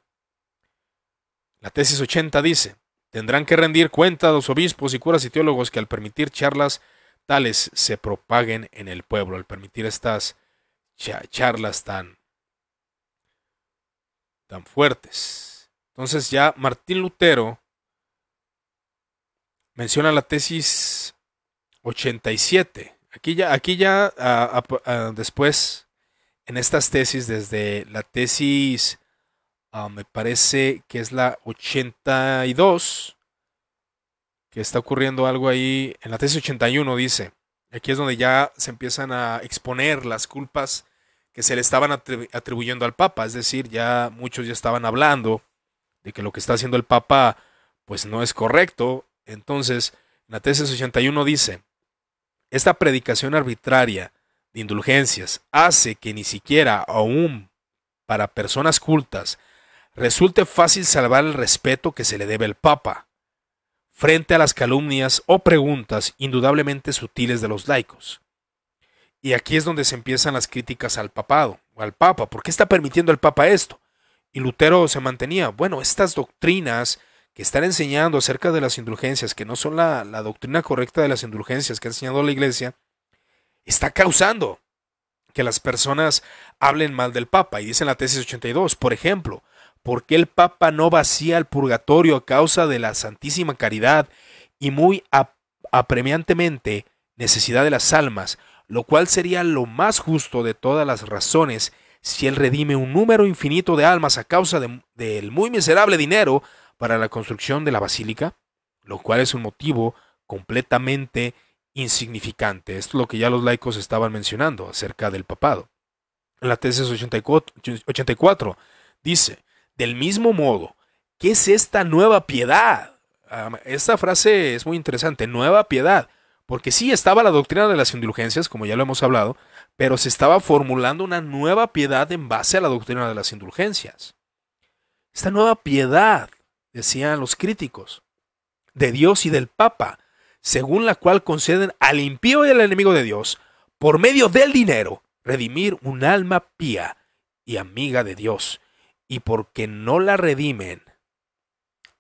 La tesis 80 dice, tendrán que rendir cuenta a los obispos y curas y teólogos que al permitir charlas tales se propaguen en el pueblo, al permitir estas charlas tan, tan fuertes. Entonces ya Martín Lutero menciona la tesis 87. Aquí ya, aquí ya después en estas tesis, desde la tesis, ah, me parece que es la 82, que está ocurriendo algo ahí, en la tesis 81 dice, aquí es donde ya se empiezan a exponer las culpas que se le estaban atribuyendo al Papa, es decir, ya muchos ya estaban hablando de que lo que está haciendo el Papa pues no es correcto. Entonces, en la tesis 81 dice, esta predicación arbitraria de indulgencias hace que ni siquiera aún para personas cultas resulte fácil salvar el respeto que se le debe al Papa frente a las calumnias o preguntas indudablemente sutiles de los laicos. Y aquí es donde se empiezan las críticas al papado o al papa. ¿Por qué está permitiendo el papa esto? Y Lutero se mantenía, bueno, estas doctrinas que están enseñando acerca de las indulgencias, que no son la, doctrina correcta de las indulgencias que ha enseñado la iglesia, está causando que las personas hablen mal del Papa. Y dice en la tesis 82, por ejemplo, ¿por qué el Papa no vacía el purgatorio a causa de la santísima caridad y muy apremiantemente necesidad de las almas? lo cual sería lo más justo de todas las razones si él redime un número infinito de almas a causa del muy miserable dinero para la construcción de la basílica, lo cual es un motivo completamente insignificante. Esto es lo que ya los laicos estaban mencionando acerca del papado. En la tesis 84, 84 dice, del mismo modo, ¿qué es esta nueva piedad? Ah, esta frase es muy interesante, nueva piedad. Porque sí estaba la doctrina de las indulgencias, como ya lo hemos hablado, pero se estaba formulando una nueva piedad en base a la doctrina de las indulgencias. Esta nueva piedad, decían los críticos, de Dios y del Papa, según la cual conceden al impío y al enemigo de Dios, por medio del dinero, redimir un alma pía y amiga de Dios, y porque no la redimen,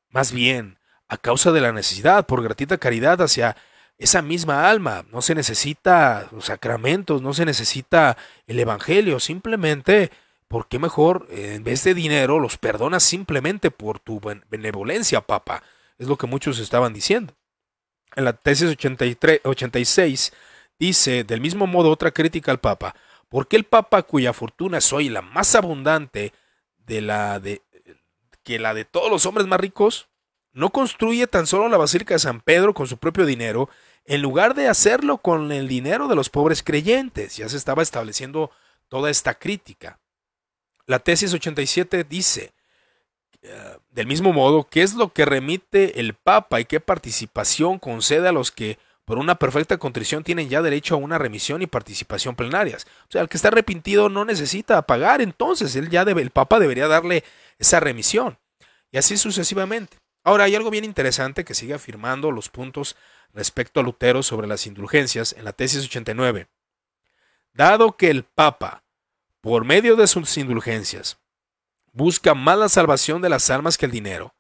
más bien, a causa de la necesidad, por gratuita caridad hacia esa misma alma. No se necesita los sacramentos, no se necesita el Evangelio, simplemente, ¿por qué mejor en vez de dinero los perdonas simplemente por tu benevolencia, Papa? Es lo que muchos estaban diciendo. En la tesis 83, 86 dice, del mismo modo, otra crítica al Papa. ¿Por qué el Papa, cuya fortuna es hoy la más abundante de la de, que la de todos los hombres más ricos, no construye tan solo la Basílica de San Pedro con su propio dinero, en lugar de hacerlo con el dinero de los pobres creyentes. Ya se estaba estableciendo toda esta crítica. La tesis 87 dice, eh, del mismo modo, ¿qué es lo que remite el Papa y qué participación concede a los que por una perfecta contrición tienen ya derecho a una remisión y participación plenarias? O sea, el que está arrepentido no necesita pagar, entonces él ya debe, el Papa debería darle esa remisión. Y así sucesivamente. Ahora, hay algo bien interesante que sigue afirmando los puntos respecto a Lutero sobre las indulgencias en la tesis 89. Dado que el Papa, por medio de sus indulgencias, busca más la salvación de las almas que el dinero,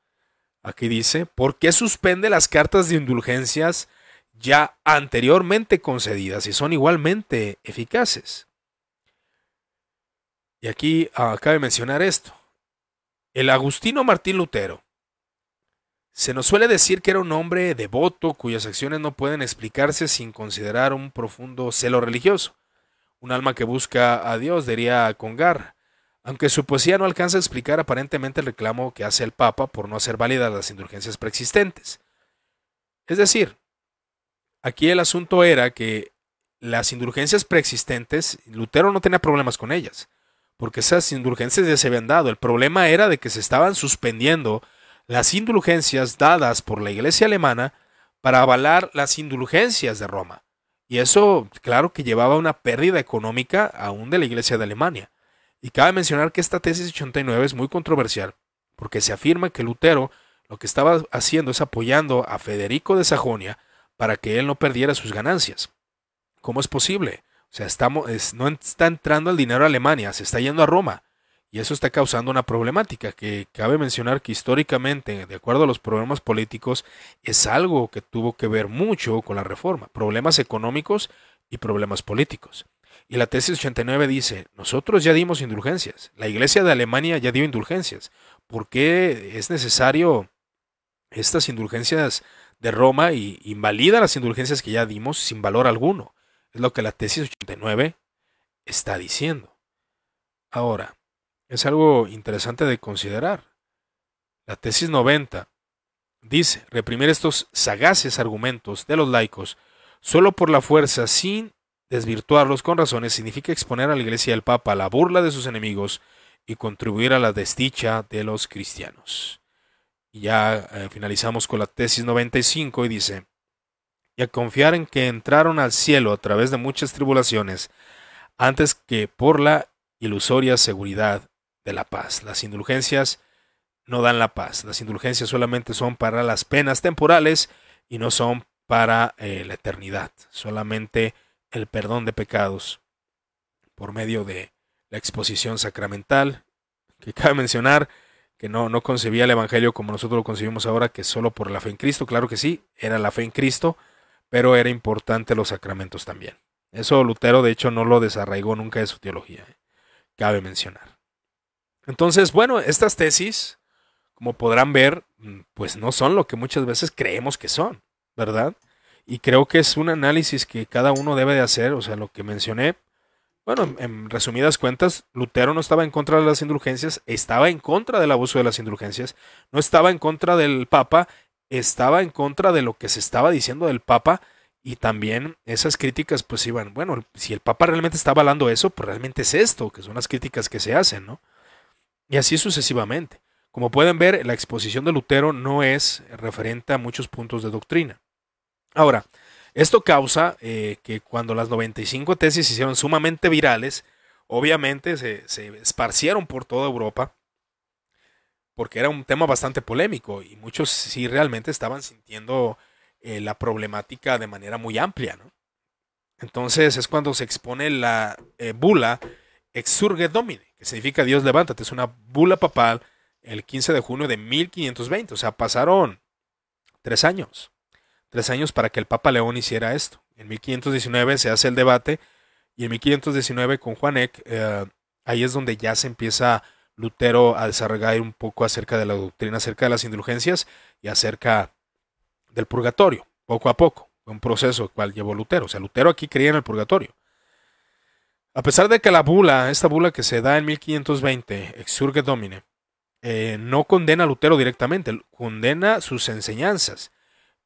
aquí dice, ¿por qué suspende las cartas de indulgencias ya anteriormente concedidas y son igualmente eficaces? Y aquí ah, cabe mencionar esto. El Agustino Martín Lutero, se nos suele decir que era un hombre devoto cuyas acciones no pueden explicarse sin considerar un profundo celo religioso. Un alma que busca a Dios, diría Congar, aunque su poesía no alcanza a explicar aparentemente el reclamo que hace el Papa por no hacer válidas las indulgencias preexistentes. Es decir, aquí el asunto era que las indulgencias preexistentes, Lutero no tenía problemas con ellas, porque esas indulgencias ya se habían dado. El problema era de que se estaban suspendiendo las indulgencias dadas por la Iglesia alemana para avalar las indulgencias de Roma. Y eso, claro que llevaba una pérdida económica aún de la Iglesia de Alemania. Y cabe mencionar que esta tesis 89 es muy controversial, porque se afirma que Lutero lo que estaba haciendo es apoyando a Federico de Sajonia para que él no perdiera sus ganancias. ¿Cómo es posible? O sea, estamos, no está entrando el dinero a Alemania, se está yendo a Roma. Y eso está causando una problemática que cabe mencionar que históricamente, de acuerdo a los problemas políticos, es algo que tuvo que ver mucho con la reforma, problemas económicos y problemas políticos. Y la tesis 89 dice, nosotros ya dimos indulgencias, la Iglesia de Alemania ya dio indulgencias, ¿por qué es necesario estas indulgencias de Roma y invalida las indulgencias que ya dimos sin valor alguno? Es lo que la tesis 89 está diciendo. Ahora, es algo interesante de considerar. La tesis 90 dice, reprimir estos sagaces argumentos de los laicos solo por la fuerza sin desvirtuarlos con razones significa exponer a la Iglesia y al Papa a la burla de sus enemigos y contribuir a la desdicha de los cristianos. Y ya eh, finalizamos con la tesis 95 y dice, y a confiar en que entraron al cielo a través de muchas tribulaciones, antes que por la ilusoria seguridad de la paz. Las indulgencias no dan la paz. Las indulgencias solamente son para las penas temporales y no son para eh, la eternidad. Solamente el perdón de pecados por medio de la exposición sacramental, que cabe mencionar que no, no concebía el Evangelio como nosotros lo concebimos ahora, que solo por la fe en Cristo, claro que sí, era la fe en Cristo, pero era importante los sacramentos también. Eso Lutero de hecho no lo desarraigó nunca de su teología, ¿eh? cabe mencionar. Entonces, bueno, estas tesis, como podrán ver, mm, pues no son lo que muchas veces creemos que son, ¿verdad? Y creo que es un análisis que cada uno debe de hacer, o sea, lo que mencioné, bueno, en resumidas cuentas, Lutero no estaba en contra de las indulgencias, estaba en contra del abuso de las indulgencias, no estaba en contra del Papa, estaba en contra de lo que se estaba diciendo del Papa y también esas críticas pues iban, bueno, si el Papa realmente está avalando eso, pues realmente es esto, que son las críticas que se hacen, ¿no? Y así sucesivamente. Como pueden ver, la exposición de Lutero no es referente a muchos puntos de doctrina. Ahora, esto causa eh, que cuando las 95 tesis se hicieron sumamente virales, obviamente se, esparcieron por toda Europa, porque era un tema bastante polémico y muchos sí realmente estaban sintiendo eh, la problemática de manera muy amplia. ¿no? Entonces es cuando se expone la eh, bula Exurge Domine, que significa Dios levántate. Es una bula papal el 15 de junio de 1520. O sea, pasaron tres años tres años para que el Papa León hiciera esto. En 1519 se hace el debate y en 1519 con Juanek, eh, ahí es donde ya se empieza Lutero a desarrollar un poco acerca de la doctrina, acerca de las indulgencias y acerca del purgatorio, poco a poco. Fue un proceso cual llevó Lutero. O sea, Lutero aquí creía en el purgatorio. A pesar de que la bula, esta bula que se da en 1520, Exurge Domine, eh, no condena a Lutero directamente, condena sus enseñanzas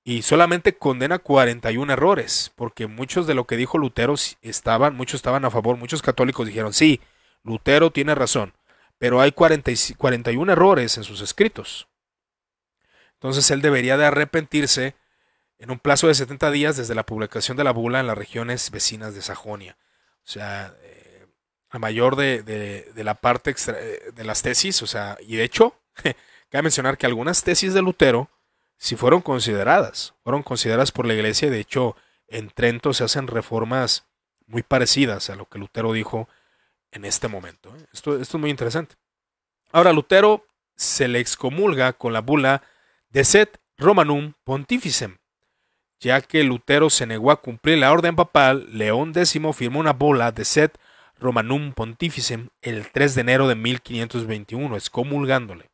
y solamente condena 41 errores, porque muchos de lo que dijo Lutero estaban, muchos estaban a favor, muchos católicos dijeron, sí, Lutero tiene razón, pero hay 41 errores en sus escritos. Entonces él debería de arrepentirse en un plazo de 70 días desde la publicación de la bula en las regiones vecinas de Sajonia. O sea, eh, la mayor de, de, la parte eh, de las tesis, o sea, y de hecho, cabe mencionar que algunas tesis de Lutero, si fueron consideradas, fueron consideradas por la iglesia y de hecho en Trento se hacen reformas muy parecidas a lo que Lutero dijo en este momento. ¿eh? Esto, esto es muy interesante. Ahora, Lutero se le excomulga con la bula de Set Romanum Pontificem, ya que Lutero se negó a cumplir la orden papal, León X firmó una bula de Set Romanum Pontificem el 3 de enero de 1521, excomulgándole.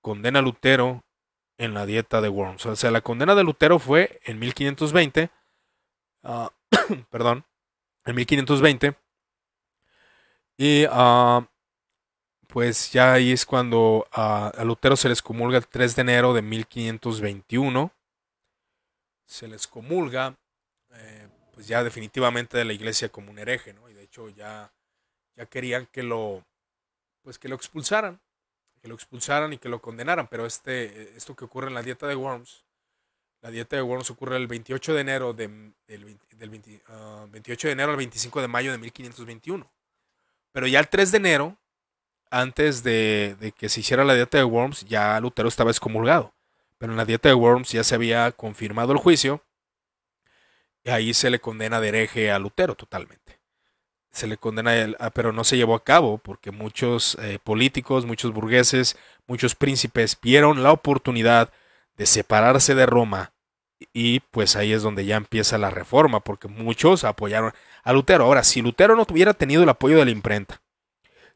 Condena a Lutero en la dieta de Worms. O sea, la condena de Lutero fue en 1520, ah, perdón, en 1520, y uh, pues ya ahí es cuando ah, a Lutero se les comulga el 3 de enero de 1521, se les comulga, eh, pues ya definitivamente de la iglesia como un hereje, ¿no? Y de hecho ya, ya querían que lo, pues que lo expulsaran que lo expulsaran y que lo condenaran. Pero este, esto que ocurre en la dieta de Worms, la dieta de Worms ocurre el 28 de enero de, del, 28 ah, de enero al 25 de mayo de 1521. Pero ya el 3 de enero, antes de, de, que se hiciera la dieta de Worms, ya Lutero estaba excomulgado. Pero en la dieta de Worms ya se había confirmado el juicio. Y ahí se le condena de hereje a Lutero totalmente se le condena, a, pero no se llevó a cabo porque muchos eh, políticos, muchos burgueses, muchos príncipes vieron la oportunidad de separarse de Roma y pues ahí es donde ya empieza la reforma porque muchos apoyaron a Lutero. Ahora, si Lutero no hubiera tenido el apoyo de la imprenta,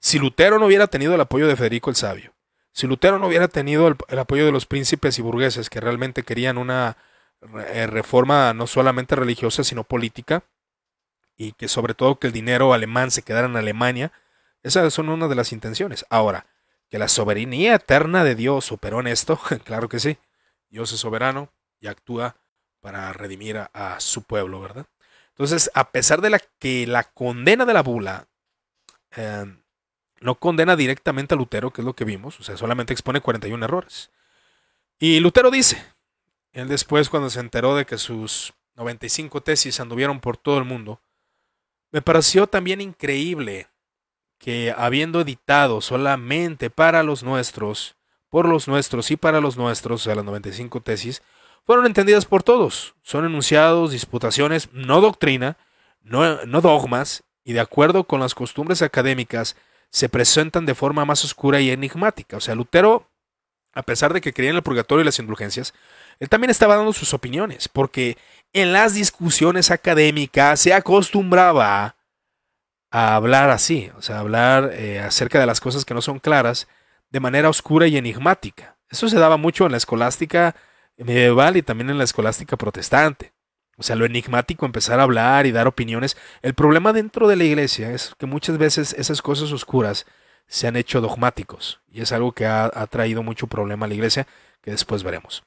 si Lutero no hubiera tenido el apoyo de Federico el Sabio, si Lutero no hubiera tenido el, apoyo de los príncipes y burgueses que realmente querían una eh, reforma no solamente religiosa, sino política, y que sobre todo que el dinero alemán se quedara en Alemania, Esas son una de las intenciones. Ahora, que la soberanía eterna de Dios operó en esto, claro que sí. Dios es soberano y actúa para redimir a, su pueblo, ¿verdad? Entonces, a pesar de la que la condena de la bula em, no condena directamente a Lutero, que es lo que vimos, o sea, solamente expone 41 errores. Y Lutero dice, él después cuando se enteró de que sus 95 tesis anduvieron por todo el mundo, me pareció también increíble que habiendo editado solamente para los nuestros, por los nuestros y para los nuestros, o sea, las 95 tesis, fueron entendidas por todos. Son enunciados, disputaciones, no doctrina, no, no dogmas, y de acuerdo con las costumbres académicas, se presentan de forma más oscura y enigmática. O sea, Lutero, a pesar de que creía en el purgatorio y las indulgencias, él también estaba dando sus opiniones, porque en las discusiones académicas se acostumbraba a hablar así, o sea, hablar eh, acerca de las cosas que no son claras de manera oscura y enigmática. Eso se daba mucho en la escolástica medieval y también en la escolástica protestante. O sea, lo enigmático, empezar a hablar y dar opiniones. El problema dentro de la iglesia es que muchas veces esas cosas oscuras se han hecho dogmáticos y es algo que ha, ha traído mucho problema a la iglesia que después veremos.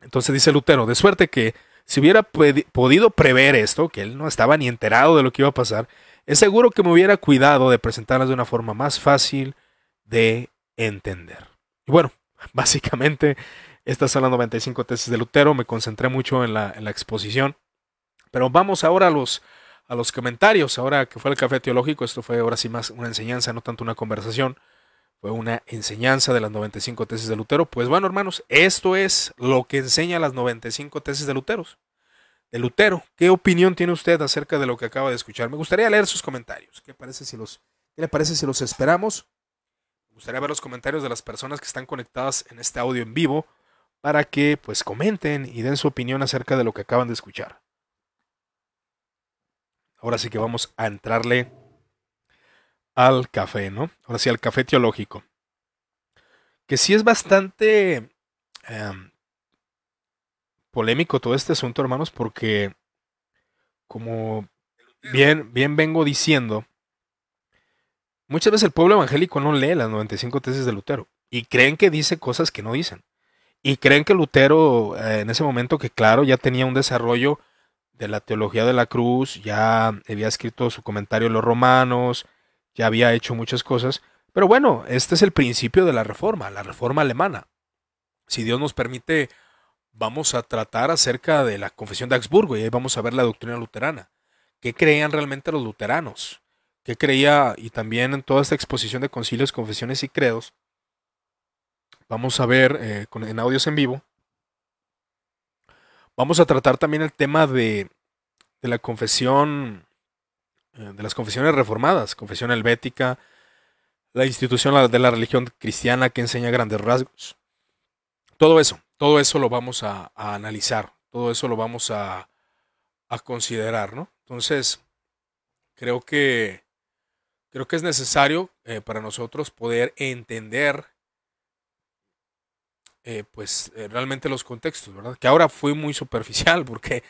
Entonces dice Lutero, de suerte que si hubiera podido prever esto, que él no estaba ni enterado de lo que iba a pasar, es seguro que me hubiera cuidado de presentarlas de una forma más fácil de entender. Y bueno, básicamente estas son las 95 tesis de Lutero, me concentré mucho en la, exposición, pero vamos ahora a los, a los comentarios, ahora que fue el café teológico, esto fue ahora sí más una enseñanza, no tanto una conversación, fue una enseñanza de las 95 tesis de Lutero. Pues bueno, hermanos, esto es lo que enseña las 95 tesis de Lutero de Lutero. ¿Qué opinión tiene usted acerca de lo que acaba de escuchar? Me gustaría leer sus comentarios. ¿Qué, parece si los, ¿Qué le parece si los esperamos? Me gustaría ver los comentarios de las personas que están conectadas en este audio en vivo para que pues comenten y den su opinión acerca de lo que acaban de escuchar. Ahora sí que vamos a entrarle al café, ¿no? Ahora sí al café teológico. Que sí es bastante em, polémico todo este asunto, hermanos, porque como bien, bien vengo diciendo, muchas veces el pueblo evangélico no lee las 95 tesis de Lutero y creen que dice cosas que no dicen. Y creen que Lutero, eh, en ese momento que claro, ya tenía un desarrollo de la teología de la cruz, ya había escrito su comentario a los romanos, ya había hecho muchas cosas. Pero bueno, este es el principio de la reforma, la reforma alemana. Si Dios nos permite vamos a tratar acerca de la confesión de Augsburgo y ahí vamos a ver la doctrina luterana. ¿Qué creían realmente los luteranos? ¿Qué creía? Y también en toda esta exposición de concilios, confesiones y credos, vamos a ver eh, en audios en vivo, vamos a tratar también el tema de, de la confesión, eh, de las confesiones reformadas, confesión helvética, la institución de la religión cristiana que enseña grandes rasgos. Todo eso, todo eso lo vamos a, analizar, todo eso lo vamos a, considerar, ¿no? Entonces, creo que, creo que es necesario eh, para nosotros poder entender eh, pues eh, realmente los contextos, ¿verdad? Que ahora fui muy superficial porque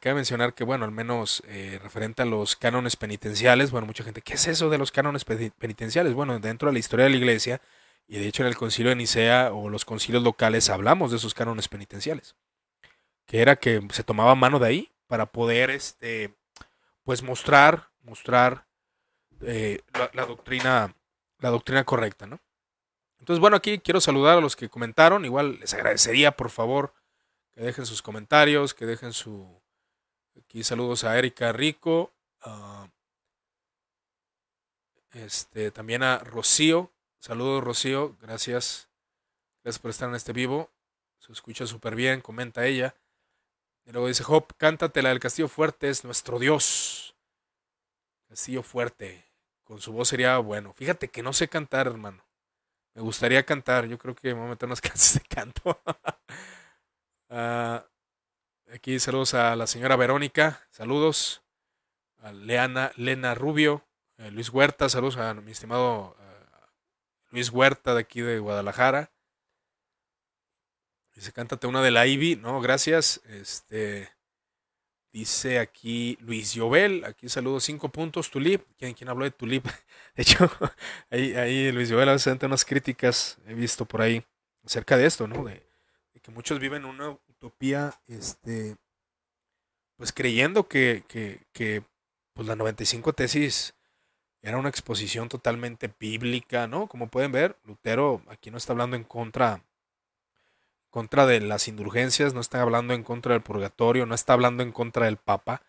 cabe mencionar que, bueno, al menos referente a los cánones penitenciales, bueno, mucha gente, ¿qué es eso de los cánones penitenciales? Bueno, dentro de la historia de la iglesia, y de hecho en el concilio de Nicea o los concilios locales hablamos de esos cánones penitenciales. Que era que se tomaba mano de ahí para poder este, pues mostrar, mostrar eh, la, doctrina, la doctrina correcta, ¿no? Entonces, bueno, aquí quiero saludar a los que comentaron. Igual les agradecería, por favor, que dejen sus comentarios, que dejen su. Aquí saludos a Erika Rico, este, también a Rocío, Saludos, Rocío. Gracias. Gracias por estar en este vivo. Se escucha súper bien, comenta ella. Y luego dice Hop, cántate la del Castillo Fuerte, es nuestro Dios. Castillo Fuerte. Con su voz sería bueno. Fíjate que no sé cantar, hermano. Me gustaría cantar. Yo creo que me voy a meter unas clases de canto. Ah, aquí saludos a la señora Verónica. Saludos. A Leana, Lena Rubio. Eh, Luis Huerta. Saludos a mi estimado Luis Huerta de aquí de Guadalajara. Dice, cántate una de la Ivy. No, gracias. Este, Dice aquí Luis Llobel, aquí saludo cinco puntos, Tulip. ¿Quién, habló de Tulip? De hecho, ahí, ahí Luis Llobel a veces unas críticas, he visto por ahí, acerca de esto, ¿no? De, que muchos viven una utopía, este, pues creyendo que, que, que pues la 95 tesis era una exposición totalmente bíblica, ¿no? Como pueden ver, Lutero aquí no está hablando en contra contra de las indulgencias, no está hablando en contra del purgatorio, no está hablando en contra del Papa.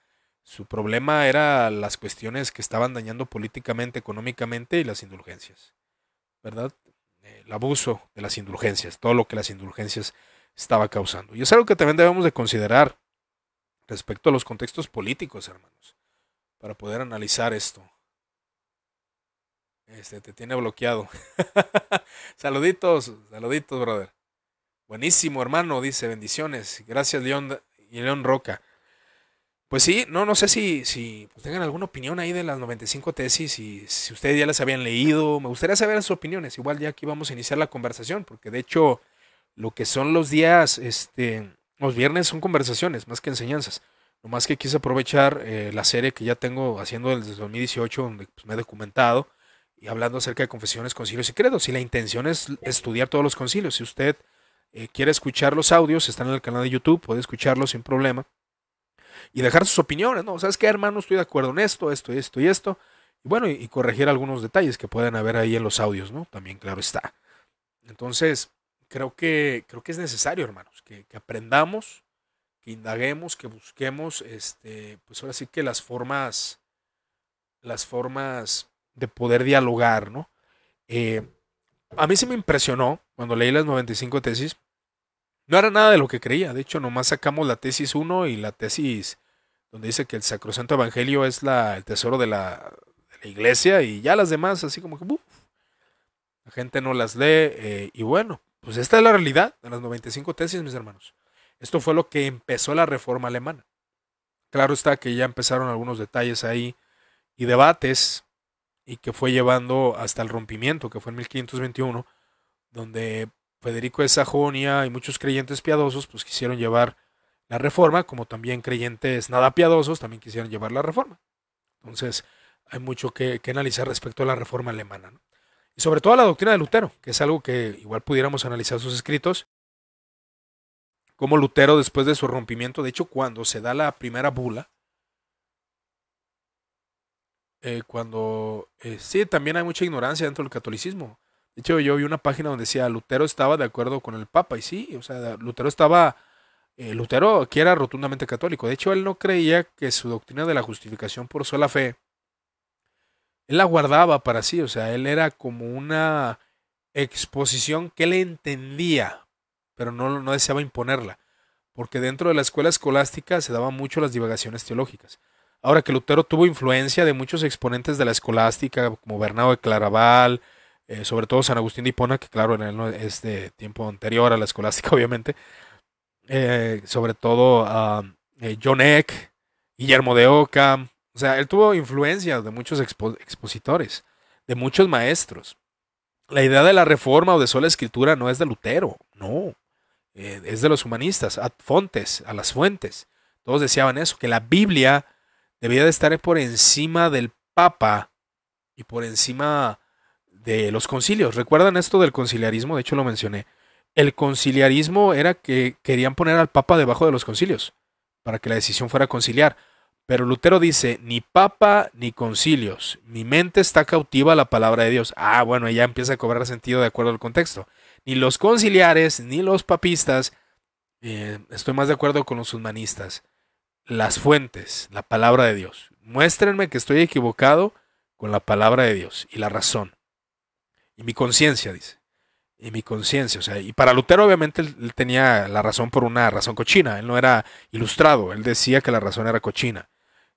Su problema era las cuestiones que estaban dañando políticamente, económicamente y las indulgencias. ¿Verdad? El abuso de las indulgencias, todo lo que las indulgencias estaba causando. Y es algo que también debemos de considerar respecto a los contextos políticos, hermanos, para poder analizar esto. Este te tiene bloqueado. saluditos, saluditos, brother. Buenísimo, hermano, dice, bendiciones. Gracias, León, y León Roca. Pues sí, no, no sé si, si pues, tengan alguna opinión ahí de las 95 tesis y si ustedes ya las habían leído. Me gustaría saber sus opiniones. Igual ya aquí vamos a iniciar la conversación, porque de hecho lo que son los días, este, los viernes son conversaciones más que enseñanzas. Nomás que quise aprovechar eh, la serie que ya tengo haciendo desde 2018, donde pues, me he documentado y hablando acerca de confesiones, concilios y credos. Y la intención es estudiar todos los concilios. Si usted eh, quiere escuchar los audios, están en el canal de YouTube, puede escucharlos sin problema. Y dejar sus opiniones, ¿no? ¿Sabes qué, hermano? Estoy de acuerdo en esto, esto, esto y esto. Y bueno, y, corregir algunos detalles que pueden haber ahí en los audios, ¿no? También, claro está. Entonces, creo que, creo que es necesario, hermanos, que, aprendamos, que indaguemos, que busquemos, este, pues ahora sí que las formas, las formas de poder dialogar, ¿no? Eh, a mí sí me impresionó cuando leí las 95 tesis no era nada de lo que creía. De hecho, nomás sacamos la tesis 1 y la tesis donde dice que el Sacrosanto Evangelio es la, el tesoro de la, iglesia y ya las demás, así como que la gente no las lee. Eh, y bueno, pues esta es la realidad de las 95 tesis, mis hermanos. Esto fue lo que empezó la reforma alemana. Claro está que ya empezaron algunos detalles ahí y debates y que fue llevando hasta el rompimiento, que fue en 1521, donde Federico de Sajonia y muchos creyentes piadosos pues quisieron llevar la reforma, como también creyentes nada piadosos también quisieron llevar la reforma. Entonces hay mucho que, analizar respecto a la reforma alemana. Y sobre todo a la doctrina de Lutero, que es algo que igual pudiéramos analizar sus escritos. Como Lutero después de su rompimiento, de hecho cuando se da la primera bula, eh, cuando eh, sí, también hay mucha ignorancia dentro del catolicismo. De hecho, yo vi una página donde decía Lutero estaba de acuerdo con el Papa, y sí, o sea, Lutero estaba, eh, Lutero aquí era rotundamente católico. De hecho, él no creía que su doctrina de la justificación por sola fe, él la guardaba para sí, o sea, él era como una exposición que él entendía, pero no, no deseaba imponerla, porque dentro de la escuela escolástica se daban mucho las divagaciones teológicas. Ahora que Lutero tuvo influencia de muchos exponentes de la escolástica, como Bernardo de Claraval, eh, sobre todo San Agustín de Hipona, que claro, es de tiempo anterior a la escolástica, obviamente, eh, sobre todo a eh, John Eck, Guillermo de Oca, o sea, él tuvo influencia de muchos expositores, de muchos maestros. La idea de la reforma o de sola escritura no es de Lutero, no, es de los humanistas, a fontes, a las fuentes. Todos deseaban eso, que la Biblia debía de estar por encima del Papa y por encima de los concilios. ¿Recuerdan esto del conciliarismo? De hecho lo mencioné. El conciliarismo era que querían poner al Papa debajo de los concilios para que la decisión fuera conciliar. Pero Lutero dice, ni papa ni concilios, mi mente está cautiva a la palabra de Dios. Ah, bueno, ya empieza a cobrar sentido de acuerdo al contexto. Ni los conciliares, ni los papistas, eh, estoy más de acuerdo con los humanistas. Las fuentes, la palabra de Dios. Muéstrenme que estoy equivocado con la palabra de Dios y la razón. Y mi conciencia, dice. Y mi conciencia, o sea, y para Lutero obviamente él, tenía la razón por una razón cochina, él no era ilustrado, él decía que la razón era cochina,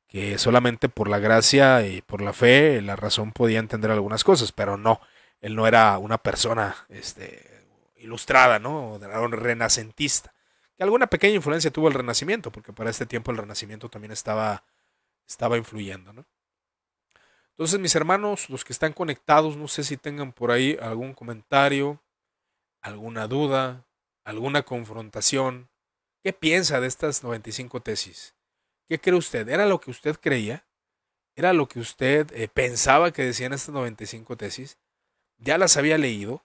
que solamente por la gracia y por la fe la razón podía entender algunas cosas, pero no, él no era una persona este, ilustrada, ¿no? Era un renacentista. Que alguna pequeña influencia tuvo el Renacimiento, porque para este tiempo el Renacimiento también estaba, estaba influyendo, ¿no? Entonces, mis hermanos, los que están conectados, no sé si tengan por ahí algún comentario, alguna duda, alguna confrontación. ¿Qué piensa de estas 95 tesis? ¿Qué cree usted? ¿Era lo que usted creía? ¿Era lo que usted eh, pensaba que decían estas 95 tesis? ¿Ya las había leído?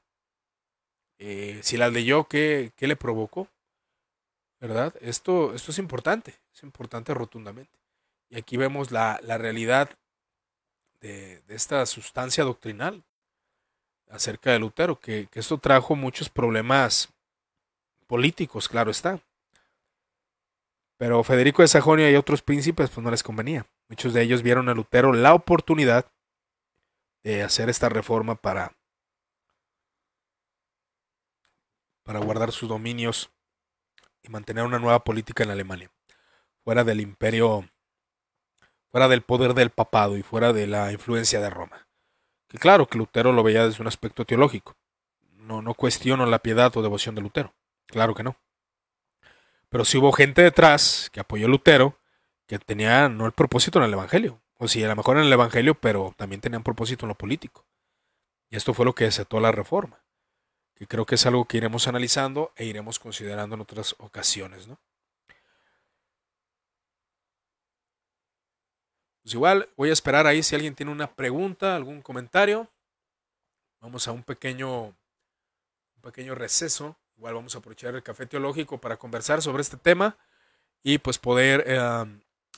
Eh, si las leyó, ¿qué, ¿qué, le provocó? ¿Verdad? Esto, esto es importante, es importante rotundamente. Y aquí vemos la, la realidad de, esta sustancia doctrinal acerca de Lutero, que, que esto trajo muchos problemas políticos, claro está. Pero Federico de Sajonia y otros príncipes pues no les convenía. Muchos de ellos vieron a Lutero la oportunidad de hacer esta reforma para, para guardar sus dominios y mantener una nueva política en Alemania, fuera del imperio, fuera del poder del papado y fuera de la influencia de Roma. Que claro que Lutero lo veía desde un aspecto teológico. No, no cuestiono la piedad o devoción de Lutero. Claro que no. Pero sí hubo gente detrás que apoyó a Lutero que tenía no el propósito en el Evangelio. O sí, a lo mejor en el Evangelio, pero también tenían propósito en lo político. Y esto fue lo que desató la reforma. Que creo que es algo que iremos analizando e iremos considerando en otras ocasiones, ¿no? Pues igual voy a esperar ahí si alguien tiene una pregunta, algún comentario. Vamos a un pequeño, un pequeño receso Igual vamos a aprovechar el café teológico para conversar sobre este tema y pues poder eh,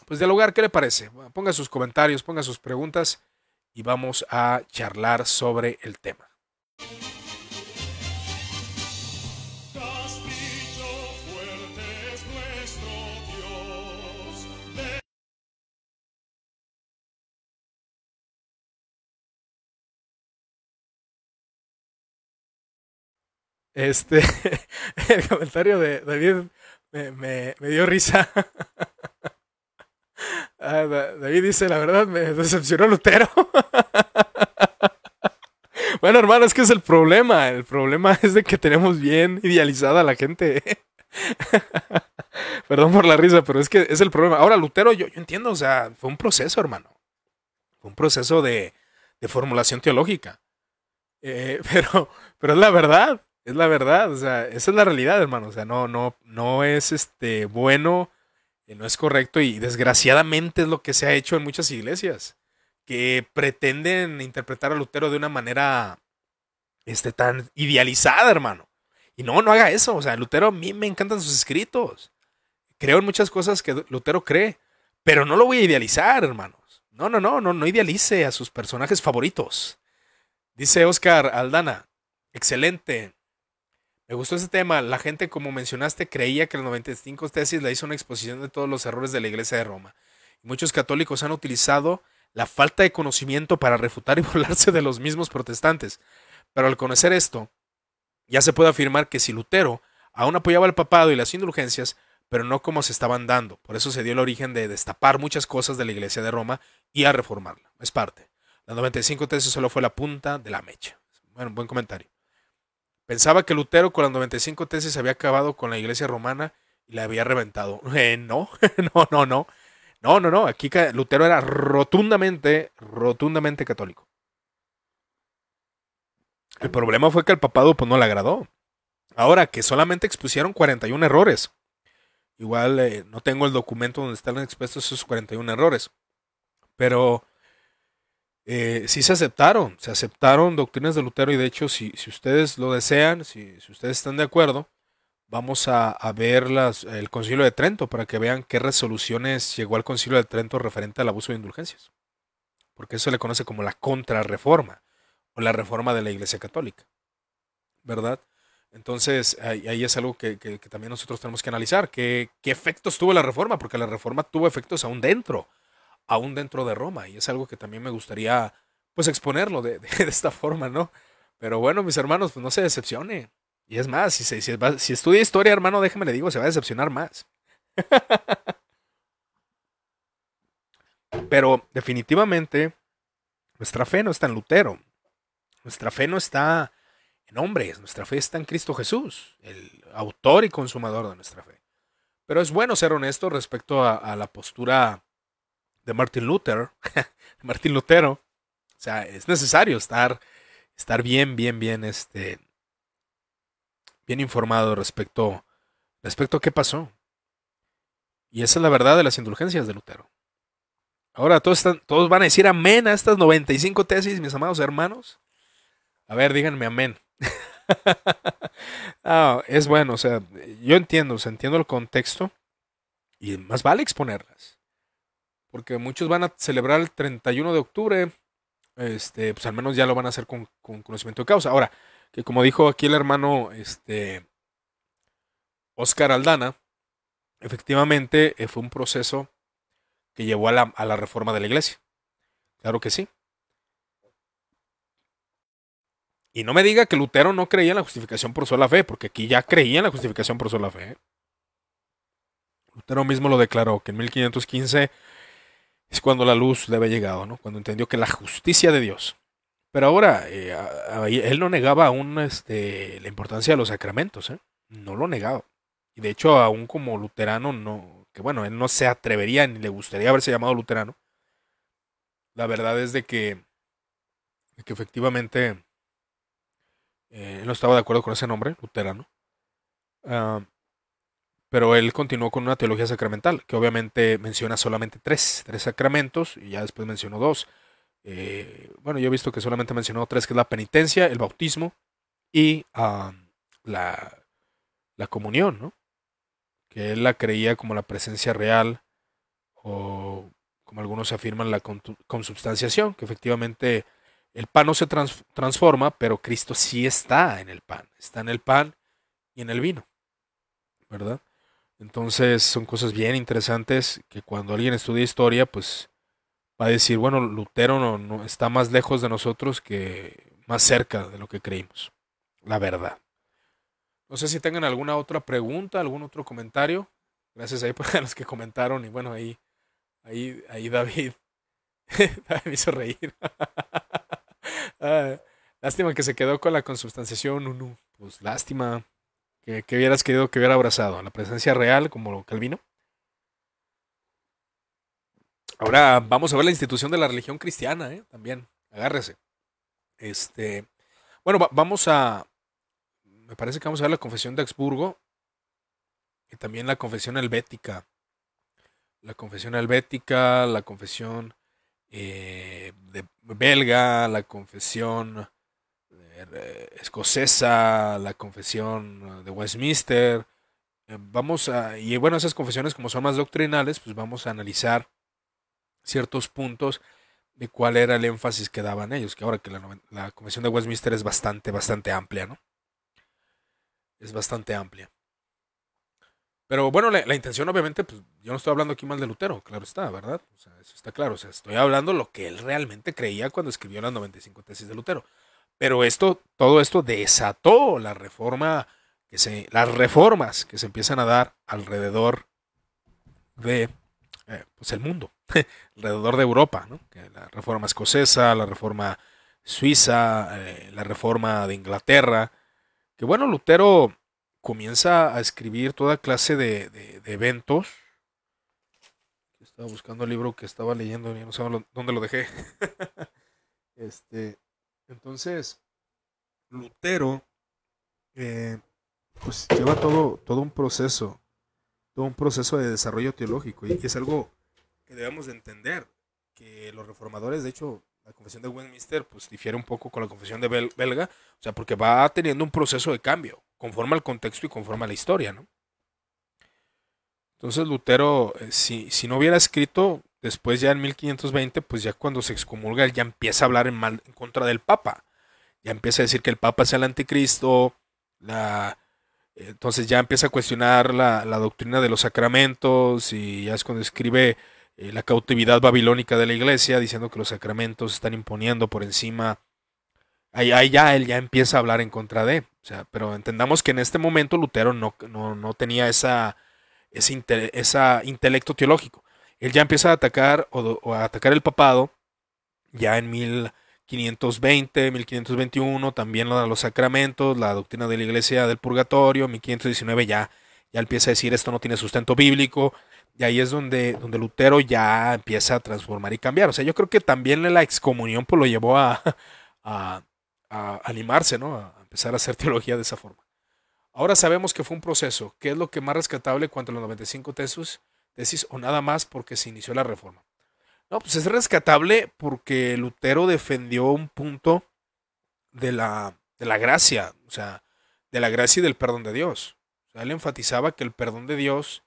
pues dialogar. ¿Qué le parece? Ponga sus comentarios, ponga sus preguntas y vamos a charlar sobre el tema. Este, el comentario de David me, me, dio risa. Ah, David dice, la verdad, me decepcionó Lutero. bueno, hermano, es que es el problema. El problema es de que tenemos bien idealizada a la gente. Perdón por la risa, pero es que es el problema. Ahora, Lutero, yo, yo entiendo, o sea, fue un proceso, hermano. Fue un proceso de, de formulación teológica. Eh, pero, pero es la verdad. Es la verdad, o sea, esa es la realidad, hermano. O sea, no, no, no es este bueno, eh, no es correcto y desgraciadamente es lo que se ha hecho en muchas iglesias que pretenden interpretar a Lutero de una manera este, tan idealizada, hermano. Y no, no haga eso. O sea, Lutero a mí me encantan sus escritos. Creo en muchas cosas que Lutero cree, pero no lo voy a idealizar, hermanos. No, no, no, no, no idealice a sus personajes favoritos. Dice Oscar Aldana, excelente. Me gustó ese tema. La gente, como mencionaste, creía que el 95 tesis le hizo una exposición de todos los errores de la Iglesia de Roma. muchos católicos han utilizado la falta de conocimiento para refutar y burlarse de los mismos protestantes. Pero al conocer esto, ya se puede afirmar que si Lutero aún apoyaba al papado y las indulgencias, pero no como se estaban dando. Por eso se dio el origen de destapar muchas cosas de la Iglesia de Roma y a reformarla. Es parte. La 95 tesis solo fue la punta de la mecha. Bueno, buen comentario. Pensaba que Lutero con las 95 tesis había acabado con la iglesia romana y la había reventado. Eh, no, no, no, no. No, no, no. Aquí Lutero era rotundamente, rotundamente católico. El problema fue que al papado pues, no le agradó. Ahora, que solamente expusieron 41 errores. Igual eh, no tengo el documento donde están expuestos esos 41 errores. Pero eh, sí se aceptaron, se aceptaron doctrinas de Lutero y de hecho si, si ustedes lo desean, si, si, ustedes están de acuerdo, vamos a, ver las, el concilio de Trento para que vean qué resoluciones llegó al concilio de Trento referente al abuso de indulgencias. Porque eso se le conoce como la contrarreforma o la reforma de la Iglesia Católica. ¿Verdad? Entonces, ahí, es algo que, que, también nosotros tenemos que analizar. ¿Qué, ¿Qué efectos tuvo la reforma? Porque la reforma tuvo efectos aún dentro aún dentro de Roma. Y es algo que también me gustaría pues exponerlo de, esta forma, ¿no? Pero bueno, mis hermanos, pues no se decepcione. Y es más, si, si, estudia historia, hermano, déjeme le digo, se va a decepcionar más. Pero definitivamente, nuestra fe no está en Lutero. Nuestra fe no está en hombres. Nuestra fe está en Cristo Jesús, el autor y consumador de nuestra fe. Pero es bueno ser honesto respecto a la postura de Martin Luther, Martín Lutero. O sea, es necesario estar, estar bien, bien, bien, este, bien informado respecto, respecto a qué pasó. Y esa es la verdad de las indulgencias de Lutero. Ahora todos, están, todos van a decir amén a estas 95 tesis, mis amados hermanos. A ver, díganme amén. es bueno, o sea, yo entiendo, o entiendo el contexto y más vale exponerlas. Porque muchos van a celebrar el 31 de octubre, este, pues al menos ya lo van a hacer con, con conocimiento de causa. Ahora, que como dijo aquí el hermano este, Oscar Aldana, efectivamente eh, fue un proceso que llevó a la, a la reforma de la iglesia. Claro que sí. Y no me diga que Lutero no creía en la justificación por sola fe, porque aquí ya creía en la justificación por sola fe. Lutero mismo lo declaró, que en 1515 es cuando la luz le había llegado, ¿no? cuando entendió que la justicia de Dios. Pero ahora, eh, él no negaba aún este, la importancia de los sacramentos, ¿eh? no lo negaba. Y de hecho, aún como luterano, no, que bueno, él no se atrevería ni le gustaría haberse llamado luterano. La verdad es de que, que efectivamente eh, él no estaba de acuerdo con ese nombre, luterano. Ah, pero él continuó con una teología sacramental, que obviamente menciona solamente tres, tres sacramentos, y ya después mencionó dos. Eh, bueno, yo he visto que solamente mencionó tres, que es la penitencia, el bautismo y la, la comunión, ¿no? Que él la creía como la presencia real, o como algunos afirman, la consubstanciación, que efectivamente el pan no se transforma, pero Cristo sí está en el pan. Está en el pan y en el vino. ¿Verdad? Entonces son cosas bien interesantes que cuando alguien estudia historia, pues va a decir, bueno, Lutero no, está más lejos de nosotros que más cerca de lo que creímos. La verdad. No sé si tengan alguna otra pregunta, algún otro comentario. Gracias ahí por los que comentaron. Y bueno, ahí, ahí, ahí David, David me hizo reír. Ah, lástima que se quedó con la consubstanciación. Pues lástima que, hubieras querido que hubiera abrazado la presencia real como Calvino. Ahora vamos a ver la institución de la religión cristiana, ¿eh? también. Agárrese. Este, bueno, vamos a. Me parece que vamos a ver la confesión de Augsburgo y también la confesión helvética. La confesión helvética, la confesión eh, de belga, la confesión escocesa, la confesión de Westminster. Eh, vamos a, y bueno, esas confesiones como son más doctrinales, pues vamos a analizar ciertos puntos de cuál era el énfasis que daban ellos, que ahora que la, la confesión de Westminster es bastante, bastante amplia, ¿no? Es bastante amplia. Pero bueno, la, intención obviamente, pues yo no estoy hablando aquí mal de Lutero, claro está, ¿verdad? O sea, eso está claro. O sea, estoy hablando lo que él realmente creía cuando escribió las 95 tesis de Lutero. Pero esto, todo esto desató la reforma, que se, las reformas que se empiezan a dar alrededor de eh, pues el mundo, alrededor de Europa, ¿no? Que la reforma escocesa, la reforma suiza, eh, la reforma de Inglaterra. Que bueno, Lutero comienza a escribir toda clase de, eventos. Estaba buscando el libro que estaba leyendo y no sé dónde lo dejé. este, entonces, Lutero, eh, pues lleva todo, todo un proceso, todo un proceso de desarrollo teológico y es algo que debemos de entender, que los reformadores, de hecho, la confesión de Westminster, pues difiere un poco con la confesión de belga, o sea, porque va teniendo un proceso de cambio conforme al contexto y conforme a la historia, ¿no? Entonces Lutero, eh, si, si no hubiera escrito después ya en 1520, pues ya cuando se excomulga, él ya empieza a hablar en, mal, en contra del Papa. Ya empieza a decir que el Papa es el anticristo, la, entonces ya empieza a cuestionar la, la, doctrina de los sacramentos y ya es cuando escribe eh, la cautividad babilónica de la iglesia, diciendo que los sacramentos están imponiendo por encima ahí, ya él ya empieza a hablar en contra de. O sea, pero entendamos que en este momento Lutero no, no, tenía esa, ese, esa intelecto teológico. Él ya empieza a atacar o, a atacar el papado ya en 1520, 1521, también los sacramentos, la doctrina de la iglesia del purgatorio, 1519 ya, ya empieza a decir esto no tiene sustento bíblico, y ahí es donde, donde Lutero ya empieza a transformar y cambiar. O sea, yo creo que también la excomunión pues, lo llevó a, a animarse, ¿no? A empezar a hacer teología de esa forma. Ahora sabemos que fue un proceso. ¿Qué es lo que más rescatable cuanto a los 95 tesis? Tesis o nada más porque se inició la reforma. No, pues es rescatable porque Lutero defendió un punto de la, de la gracia, o sea, de la gracia y del perdón de Dios. O sea, él enfatizaba que el perdón de Dios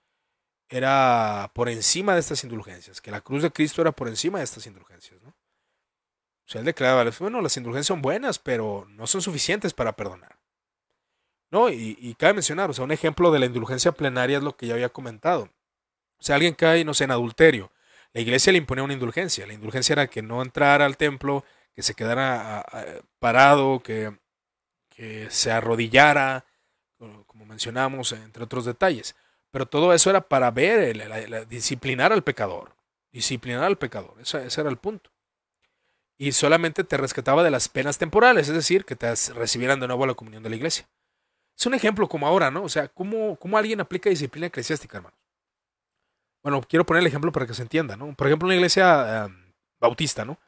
era por encima de estas indulgencias, que la cruz de Cristo era por encima de estas indulgencias. ¿no? O sea, él declaraba, bueno, las indulgencias son buenas, pero no son suficientes para perdonar. ¿No? Y, y, cabe mencionar, o sea, un ejemplo de la indulgencia plenaria es lo que ya había comentado. O sea, alguien cae, no sé, en adulterio. La iglesia le imponía una indulgencia. La indulgencia era que no entrara al templo, que se quedara parado, que, se arrodillara, como mencionamos, entre otros detalles. Pero todo eso era para ver, disciplinar al pecador. Disciplinar al pecador. Ese, era el punto. Y solamente te rescataba de las penas temporales, es decir, que te recibieran de nuevo a la comunión de la iglesia. Es un ejemplo como ahora, ¿no? O sea, ¿cómo, cómo alguien aplica disciplina eclesiástica, hermano? Bueno, quiero poner el ejemplo para que se entienda, ¿no? Por ejemplo, una iglesia em, bautista, ¿no?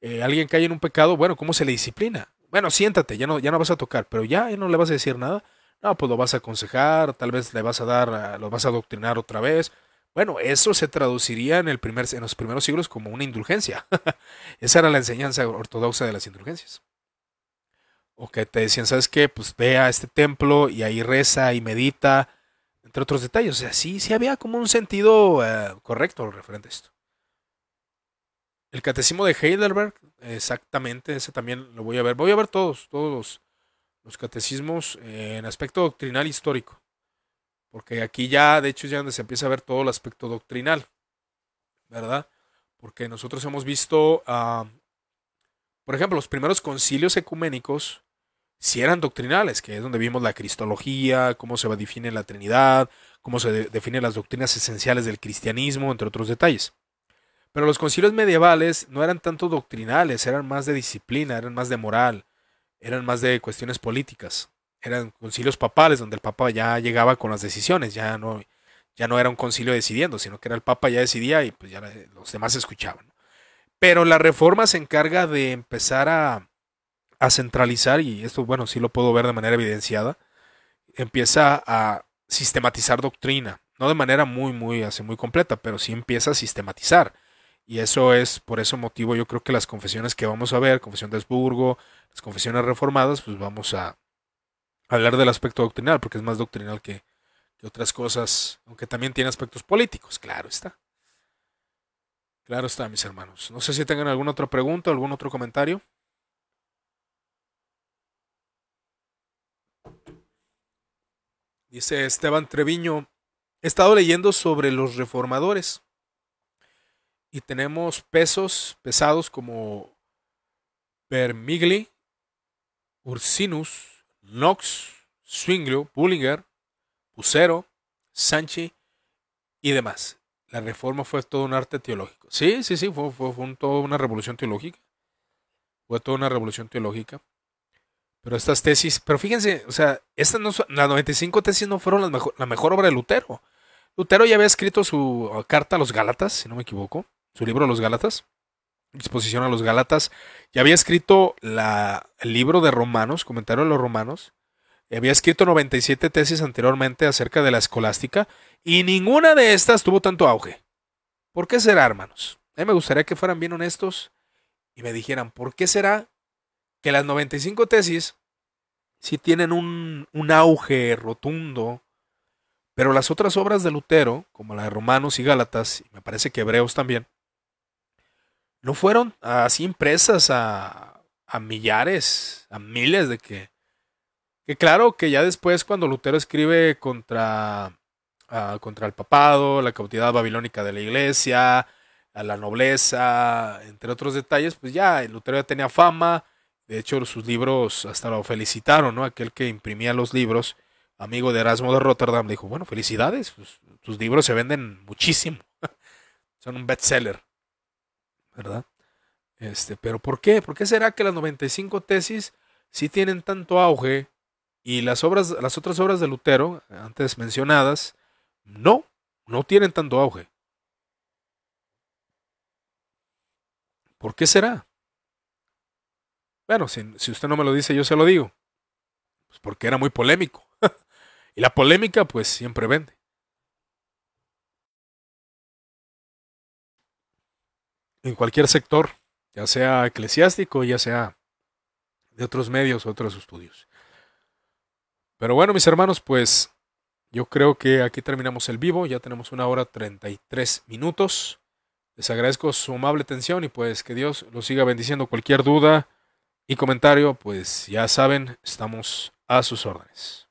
Eh, alguien cae en un pecado, bueno, ¿cómo se le disciplina? Bueno, siéntate, ya no, ya no vas a tocar, pero ya, ya no le vas a decir nada. No, pues lo vas a aconsejar, tal vez le vas a dar, ah, lo vas a adoctrinar otra vez. Bueno, eso se traduciría en, el primer, en los primeros siglos como una indulgencia. Esa era la enseñanza ortodoxa de las indulgencias. O que te decían, ¿sabes qué? Pues ve a este templo y ahí reza y medita, entre otros detalles. O sea, sí, sí había como un sentido eh, correcto referente a esto. El catecismo de Heidelberg, exactamente, ese también lo voy a ver. Voy a ver todos, todos los, catecismos en aspecto doctrinal histórico. Porque aquí ya, de hecho, ya donde se empieza a ver todo el aspecto doctrinal. ¿Verdad? Porque nosotros hemos visto, ah, por ejemplo, los primeros concilios ecuménicos si eran doctrinales, que es donde vimos la cristología, cómo se define la Trinidad, cómo se definen las doctrinas esenciales del cristianismo, entre otros detalles. Pero los concilios medievales no eran tanto doctrinales, eran más de disciplina, eran más de moral, eran más de cuestiones políticas. Eran concilios papales donde el papa ya llegaba con las decisiones, ya no, ya no era un concilio decidiendo, sino que era el papa ya decidía y pues ya los demás escuchaban. Pero la reforma se encarga de empezar a, a centralizar, y esto, bueno, sí lo puedo ver de manera evidenciada, empieza a sistematizar doctrina, no de manera muy, muy, así, muy completa, pero sí empieza a sistematizar. Y eso es, por ese motivo, yo creo que las confesiones que vamos a ver, confesión de Habsburgo, las confesiones reformadas, pues vamos a hablar del aspecto doctrinal, porque es más doctrinal que, que otras cosas, aunque también tiene aspectos políticos, claro está. Claro está, mis hermanos. No sé si tengan alguna otra pregunta, algún otro comentario. Dice Esteban Treviño, he estado leyendo sobre los reformadores y tenemos pesos pesados como Vermigli, Ursinus, Knox, Zwinglio, Bullinger, Pusero, Sanchi y demás. La reforma fue todo un arte teológico. Sí, sí, sí, fue, fue, fue toda una revolución teológica. Fue toda una revolución teológica. Pero estas tesis, pero fíjense, o sea, estas no, las 95 tesis no fueron mejor, la mejor obra de Lutero. Lutero ya había escrito su uh, carta a los Gálatas, si no me equivoco, su libro a los Gálatas, exposición a los Gálatas. Ya había escrito la, el libro de Romanos, comentario de los Romanos. Había escrito 97 tesis anteriormente acerca de la escolástica y ninguna de estas tuvo tanto auge. ¿Por qué será, hermanos? A mí me gustaría que fueran bien honestos y me dijeran, ¿por qué será que las 95 tesis sí tienen un, un auge rotundo, pero las otras obras de Lutero, como la de Romanos y Gálatas, y me parece que Hebreos también, no fueron así impresas a, a millares, a miles de que... Que claro que ya después cuando Lutero escribe contra, uh, contra el papado, la cautividad babilónica de la iglesia, a la nobleza, entre otros detalles, pues ya Lutero ya tenía fama, de hecho, sus libros hasta lo felicitaron, ¿no? Aquel que imprimía los libros, amigo de Erasmo de Rotterdam, dijo, bueno, felicidades, pues, tus libros se venden muchísimo. Son un bestseller, ¿verdad? Este, pero ¿por qué? ¿Por qué será que las 95 tesis sí tienen tanto auge y las obras, las otras obras de Lutero, antes mencionadas, no, no tienen tanto auge? ¿Por qué será? Bueno, si, usted no me lo dice, yo se lo digo. Pues porque era muy polémico. y la polémica, pues siempre vende. en cualquier sector, ya sea eclesiástico, ya sea de otros medios, otros estudios. Pero bueno, mis hermanos, pues yo creo que aquí terminamos el vivo, ya tenemos una hora 33 minutos. Les agradezco su amable atención y pues que Dios los siga bendiciendo. Cualquier duda y comentario, pues ya saben, estamos a sus órdenes.